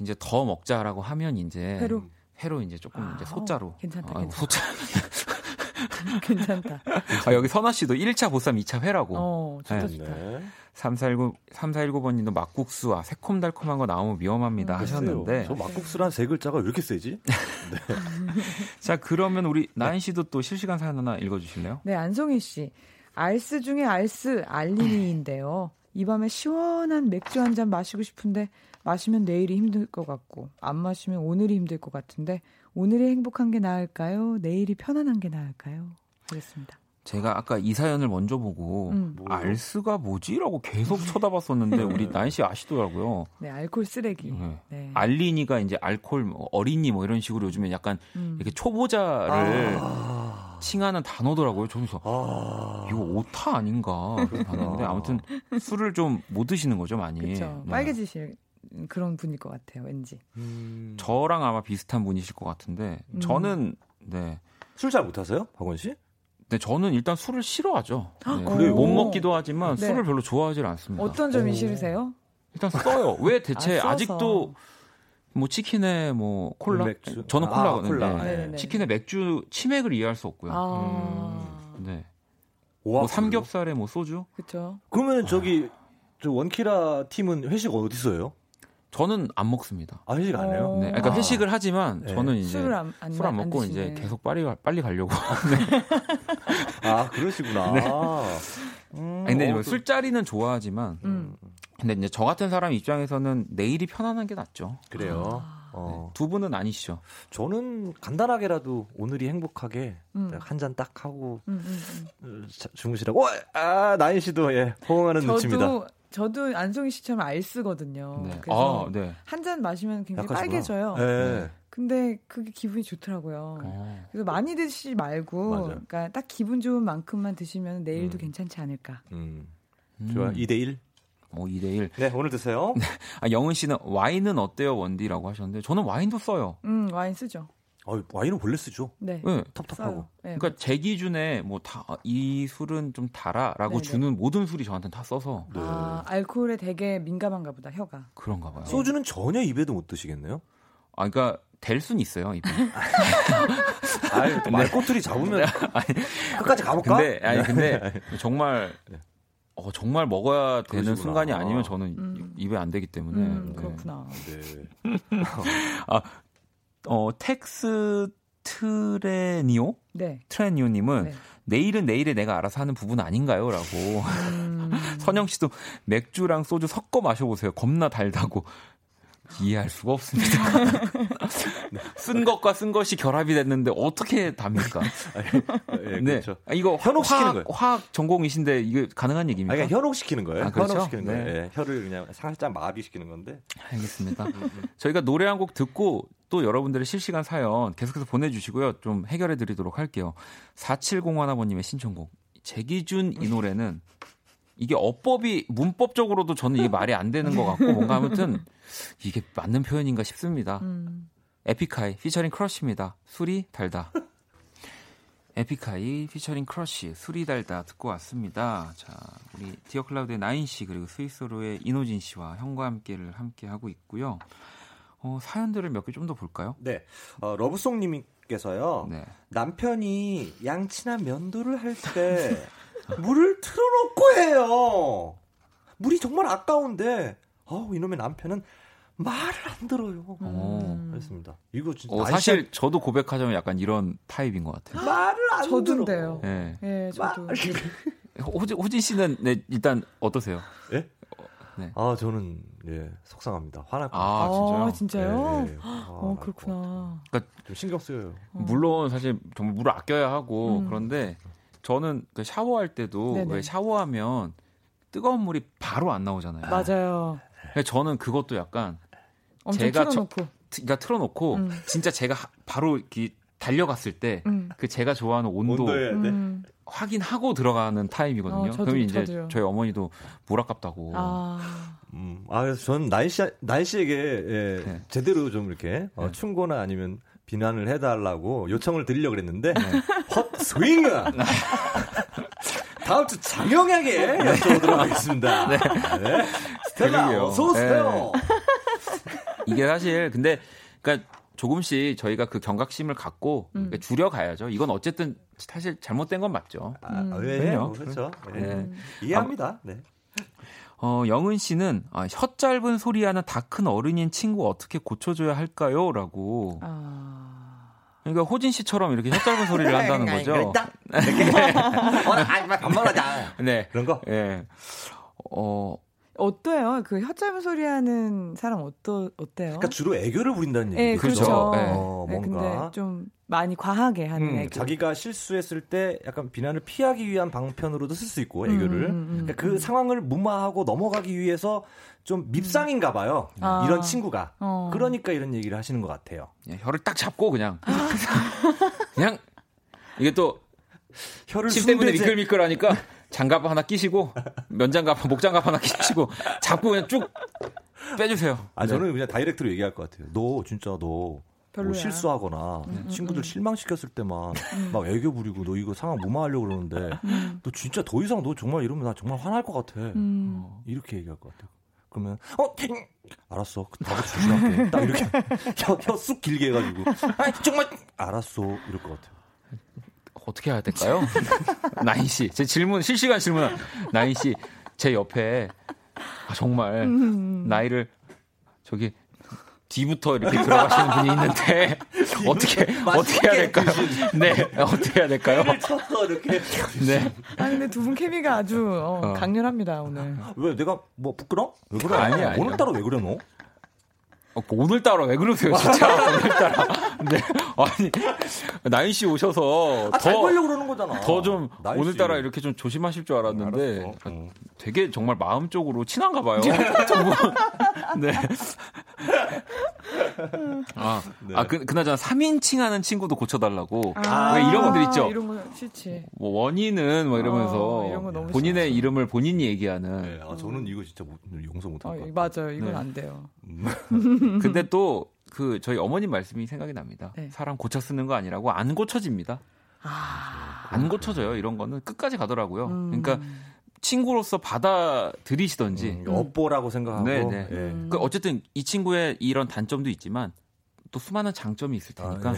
이제 더 먹자라고 하면 이제 회로 회로 이제 조금 아, 이제 소자로 괜찮다. 아, 괜찮다. 소자 [LAUGHS] 괜찮다. 아, 여기 선아 씨도 1차 보쌈 2차 회라고. 어, 좋다 네. 좋다. 네. 3419, 3419번님도 막국수와 새콤달콤한 거 나오면 위험합니다 음, 하셨는데. 저 막국수란 세 글자가 왜 이렇게 세지? [LAUGHS] 네. 자, 그러면 우리 나인 씨도 또 실시간 사연 하나 읽어주실래요? 네, 안송희 씨. 알스 중에 알스 알리니인데요. 이 밤에 시원한 맥주 한 잔 마시고 싶은데 마시면 내일이 힘들 것 같고 안 마시면 오늘이 힘들 것 같은데 오늘이 행복한 게 나을까요? 내일이 편안한 게 나을까요? 하겠습니다. 제가 아까 이 사연을 먼저 보고 음. 알스가 뭐지라고 계속 쳐다봤었는데 우리 난씨 아시더라고요. 네, 알콜 쓰레기. 네. 네. 알리니가 이제 알콜 뭐 어린이 뭐 이런 식으로 요즘에 약간 음. 이렇게 초보자를 아. 칭하는 단어더라고요. 저기서 아. 이거 오타 아닌가 봤는데 아무튼 술을 좀 못 드시는 거죠 많이. 그렇죠. 네. 빨개지실 그런 분일 것 같아요. 왠지. 음. 저랑 아마 비슷한 분이실 것 같은데 음. 저는 네. 술 잘 못하세요, 박원 씨? 네, 저는 일단 술을 싫어하죠. 네. 그래요? 못 먹기도 하지만 네. 술을 별로 좋아하지 않습니다. 어떤 점이 오. 싫으세요? 일단 써요. 왜 대체 아, 직도 뭐 치킨에 뭐 콜라? 맥주. 저는 콜라거든요. 아, 콜라. 네. 치킨에 맥주 치맥을 이해할 수 없고요. 아. 음. 네. 뭐 삼겹살에 뭐 소주? 그렇죠. 그러면 저기 저 원키라 팀은 회식 어디서 해요? 저는 안 먹습니다. 아, 회식 안 해요? 네. 그러니까 아. 회식을 하지만 네. 저는 이제 술을 안, 안, 술 안 먹고 안 이제 계속 빨리 빨리 가려고. [LAUGHS] 네. 아, 그러시구나. 네. 음, 아니, 근데 어, 술자리는 좋아하지만 음. 근데 이제 저 같은 사람 입장에서는 내일이 편안한 게 낫죠. 그래요. 아. 어. 네. 두 분은 아니시죠? 저는 간단하게라도 오늘이 행복하게 음. 한잔 딱 하고 음, 음, 음. 주무시라고. 어, 아 나인 씨도 예 호응하는 저도, 눈치입니다. 저도 안송이 씨처럼 알 쓰거든요. 네. 그래서 아, 네. 한잔 마시면 굉장히. 빨개져요. 네. 근데 그게 기분이 좋더라고요. 아. 그래서 많이 드시지 말고, 맞아. 그러니까 딱 기분 좋은 만큼만 드시면 내일도 음. 괜찮지 않을까. 음. 좋아, 2대 1. 어, 2대1. 네, 오늘 드세요. 네. [LAUGHS] 아, 영은 씨는 와인은 어때요, 원디라고 하셨는데, 저는 와인도 써요. 음, 와인 쓰죠. 아, 와인은 원래 쓰죠. 네. 네. 텁텁하고. 네, 그러니까 제 기준에 뭐 다 이 술은 좀 달아라고 네네. 주는 모든 술이 저한테는 다 써서. 네. 아, 알코올에 되게 민감한가 보다, 혀가. 그런가 봐요. 소주는 전혀 입에도 못 드시겠네요? 아, 그러니까 될 순 있어요, 입에. [LAUGHS] 아니, 말꼬투리 잡으면 [LAUGHS] 아니, 끝까지 가볼까? 근데 아니 근데 정말 네. 어, 정말 먹어야 되는 그러시구나. 순간이 아니면 저는 음. 입에 안 되기 때문에. 음, 네. 그렇구나. 네. 아, 어, 텍스 트레니오? 네. 트레니오님은 네. 내일은 내일에 내가 알아서 하는 부분 아닌가요? 라고 음... [LAUGHS] 선영 씨도 맥주랑 소주 섞어 마셔보세요. 겁나 달다고. 이해할 수가 없습니다. [LAUGHS] 네. 쓴 것과 쓴 것이 결합이 됐는데 어떻게 답니까? [LAUGHS] 예, 네. 그렇죠. 아, 이거 현혹시키는 거예요. 화학 전공이신데 이게 가능한 얘기입니까? 아니, 현혹시키는 거예요. 아, 그렇죠? 현혹시키는 거예요. 네. 예, 혀를 그냥 살짝 마비시키는 건데. 알겠습니다. 음, 음, 음. 저희가 노래 한 곡 듣고 또 여러분들의 실시간 사연 계속해서 보내주시고요. 좀 해결해 드리도록 할게요. 4701번님의 신청곡. 제 기준 이 노래는 이게 어법이 문법적으로도 저는 이게 말이 안 되는 것 같고 뭔가 아무튼 이게 맞는 표현인가 싶습니다. 음. 에픽하이 피처링 크러쉬입니다. 술이 달다. 에픽하이 피처링 크러쉬 술이 달다 듣고 왔습니다. 자, 우리 디어클라우드의 나인 씨 그리고 스위스로의 이노진 씨와 형과 함께를 함께 하고 있고요. 어, 사연들을 몇 개 좀 더 볼까요? 네. 어, 러브송님께서요. 네. 남편이 양치나 면도를 할 때 물을 틀어놓고 해요. 물이 정말 아까운데 어, 이놈의 남편은 말을 안 들어요. 음. 그랬습니다. 이거 진짜 어, 사실 저도 고백하자면 약간 이런 타입인 것 같아요. 말을 안 저도인데요. 네. 네, 저도. [LAUGHS] 호진, 호진 씨는 네, 일단 어떠세요? 예? 네. 아 저는 예 속상합니다. 화날 것 아, 같아요. 아, 진짜요? 네, 네. 어 그렇구나. 그러니까 좀 신경 쓰여요. 물론 사실 정말 물을 아껴야 하고 음. 그런데 저는 그 샤워할 때도 네네. 왜 샤워하면 뜨거운 물이 바로 안 나오잖아요. 맞아요. 저는 그것도 약간 제가 틀어놓고. 저, 그러니까 틀어놓고 음. 진짜 제가 바로 이렇게 달려갔을 때그 음. 그 제가 좋아하는 온도 음. 확인하고 들어가는 타입이거든요. 어, 그러면 이제 저도요. 저희 어머니도 물 아깝다고. 아, 음, 아 그래서 저는 날씨 날씨에게 예, 네. 제대로 좀 이렇게 어, 네. 충고나 아니면 비난을 해달라고 요청을 드리려고 그랬는데 네. 헛 스윙! [LAUGHS] 다음 주 장영하게 여쭤보도록 하겠습니다. [LAUGHS] 네. 네. 스텔라 어서 오세요. 네. 이게 사실 근데 그러니까 조금씩 저희가 그 경각심을 갖고 음. 줄여가야죠. 이건 어쨌든 사실 잘못된 건 맞죠. 아, 음. 왜? 요 그렇죠. 네. 네. 이해합니다. 네. 어, 영은 씨는 아, 혀 짧은 소리 하는 다 큰 어른인 친구 어떻게 고쳐줘야 할까요? 라고. 아... 그러니까 호진 씨처럼 이렇게 혀 짧은 소리를 한다는 [LAUGHS] 거죠. [LAUGHS] 이렇게. [LAUGHS] 어, 아, 반말하자. 네. 그런 거? 예. 네. 어, 어때요? 그 혀 짧은 소리 하는 사람 어떠, 어때요? 그러니까 주로 애교를 부린다는 얘기죠. 네, 그렇죠. 네. 어, 네, 뭔가. 좀 많이 과하게 하는 음, 애교. 자기가 실수했을 때 약간 비난을 피하기 위한 방편으로도 쓸 수 있고 애교를. 음, 음, 음 그러니까 그 음. 상황을 무마하고 넘어가기 위해서 좀 밉상인가 봐요. 아. 이런 친구가. 어. 그러니까 이런 얘기를 하시는 것 같아요. 그냥 혀를 딱 잡고 그냥 그냥 이게 또 혀를 침 때문에 미끌미끌하니까 장갑 하나 끼시고 면장갑, 목장갑 하나 끼시고 잡고 그냥 쭉 빼주세요. 아 네. 저는 그냥 다이렉트로 얘기할 것 같아요. 너 진짜 너. 뭐 실수하거나 음, 음 친구들 음. 실망시켰을 때만 음. 막 애교 부리고 너 이거 상황 무마하려고 그러는데 음. 너 진짜 더 이상 너 정말 이러면 나 정말 화날 것 같아. 음. 어, 이렇게 얘기할 것 같아요. 그러면 어 알았어 나도 조심할게 딱 이렇게 [LAUGHS] 혀쑥 길게 해가지고 아 정말 알았어 이럴 것 같아요. 어떻게 해야 될까요? [LAUGHS] 나인 씨, 제 질문 실시간 질문 나인 씨, 제 옆에 아, 정말 나이를 저기 뒤부터 이렇게 들어가시는 분이 있는데 [LAUGHS] 어떻게 어떻게 해야 될까요? 네, 어떻게 해야 될까요? 이렇게. 네. 아 근데 두 분 케미가 아주 어, 어. 강렬합니다 오늘. 왜 내가 뭐 부끄러? 왜 그래? 아니 아니. 오늘따라 왜 그래 너? 어, 오늘따라 왜 그러세요, 진짜? [LAUGHS] 오늘따라. 네. [LAUGHS] 아니, 나인 씨 오셔서. 아, 더. 보려고 그러는 거잖아. 더 좀, 오늘따라 이렇게 좀 조심하실 줄 알았는데. 아, 되게 정말 마음적으로 친한가 봐요. [LAUGHS] [LAUGHS] 네. 아, 네. 아 그, 그나저나 3인칭 하는 친구도 고쳐달라고. 아, 이런 분들 있죠. 이런 거 싫지. 뭐 원인은 뭐 이러면서 어, 본인의 싫지. 이름을 본인이 얘기하는. 네, 아, 저는 이거 진짜 못, 용서 못할 것 같아요. 맞아요. 이건 네. 안 돼요. 음. 근데 또 그 저희 어머님 말씀이 생각이 납니다. 네. 사람 고쳐 쓰는 거 아니라고 안 고쳐집니다. 아. 안 고쳐져요. 이런 거는 끝까지 가더라고요. 음. 그러니까 친구로서 받아들이시던지 음, 업보라고 생각하고 네네. 네. 음. 그 어쨌든 이 친구의 이런 단점도 있지만 또 수많은 장점이 있을 테니까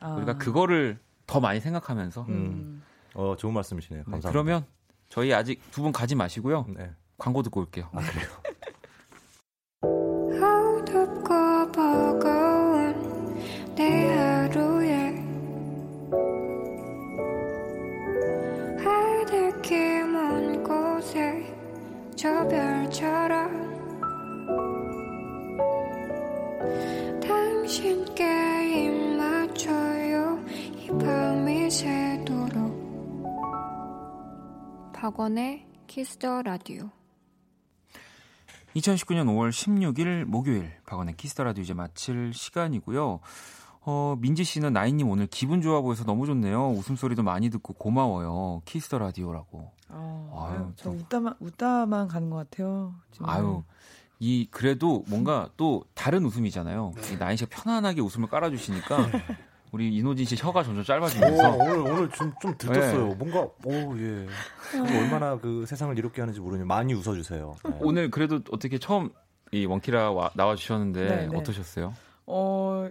아, 네. 우리가 그거를 더 많이 생각하면서 음. 어 좋은 말씀이시네요. 감사합니다. 네, 그러면 저희 아직 두 분 가지 마시고요. 네. 광고 듣고 올게요. 아 그래요. 저 별처럼 당신께 입 맞춰요. 이 밤이 새도록. 박원의 키스 더 라디오 2019년 5월 16일 목요일 박원의 키스 더 라디오 이제 마칠 시간이고요. 어, 민지 씨는 나인님 오늘 기분 좋아 보여서 너무 좋네요. 웃음소리도 많이 듣고 고마워요. 키스 더 라디오라고. 어, 아유, 저 웃다만, 웃다만 가는 것 같아요. 정말. 아유, 이, 그래도 뭔가 또 다른 웃음이잖아요. 네. 나인 씨가 편안하게 웃음을 깔아주시니까. 네. 우리 이노진 씨 혀가 점점 짧아지면서 오, 오늘 오늘 좀 좀 들떴어요. 네. 뭔가 오 예. 얼마나 그 세상을 이롭게 하는지 모르니 많이 웃어주세요. 네. 오늘 그래도 어떻게 처음 이 원키라 와, 나와 주셨는데 네, 네. 어떠셨어요? 어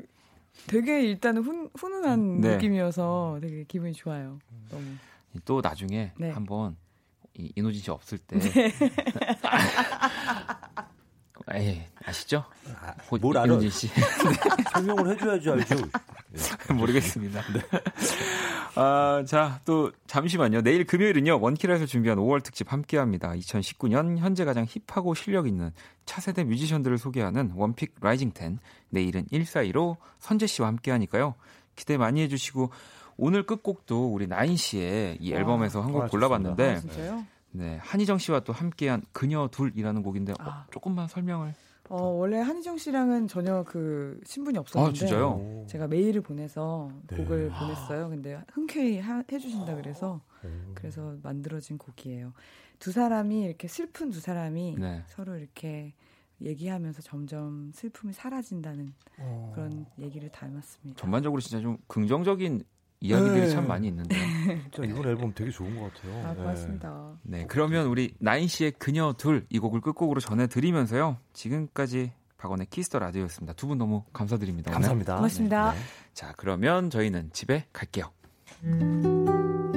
되게 일단은 훈, 훈훈한 네. 느낌이어서 되게 기분이 좋아요. 너무. 또 나중에 네. 한번 이 이노진 씨 없을 때. 네. [LAUGHS] [LAUGHS] 에 아시죠? 아, 뭘 알아? 이노진 씨. [LAUGHS] 설명을 해줘야지 알죠. 네. [LAUGHS] 모르겠습니다. 네. 아, 자, 또 잠시만요. 내일 금요일은요. 원키라에서 준비한 5월 특집 함께 합니다. 2019년 현재 가장 힙하고 실력 있는 차세대 뮤지션들을 소개하는 원픽 라이징 10. 내일은 142로 선재 씨와 함께 하니까요. 기대 많이 해 주시고 오늘 끝곡도 우리 나인 씨의 이 아, 앨범에서 아, 한곡 골라봤는데 아, 네, 한희정 씨와 또 함께한 그녀 둘이라는 곡인데 어, 아. 조금만 설명을 어, 원래 한희정 씨랑은 전혀 그 신분이 없었는데 아, 진짜요? 제가 메일을 보내서 네. 곡을 아. 보냈어요. 근데 흔쾌히 하, 해주신다 그래서 그래서 만들어진 곡이에요. 두 사람이 이렇게 슬픈 두 사람이 네. 서로 이렇게 얘기하면서 점점 슬픔이 사라진다는 어. 그런 얘기를 담았습니다. 전반적으로 진짜 좀 긍정적인 이야기들이 네. 참 많이 있는데. [LAUGHS] 진짜 이번 앨범 되게 좋은 것 같아요. 아, 고맙습니다. 네. 네, 그러면 우리 나인 씨의 그녀 둘 이 곡을 끝곡으로 전해드리면서요. 지금까지 박원의 키스터 라디오였습니다. 두 분 너무 감사드립니다. 감사합니다. 고맙습니다. 네. 네. 자, 그러면 저희는 집에 갈게요. 음.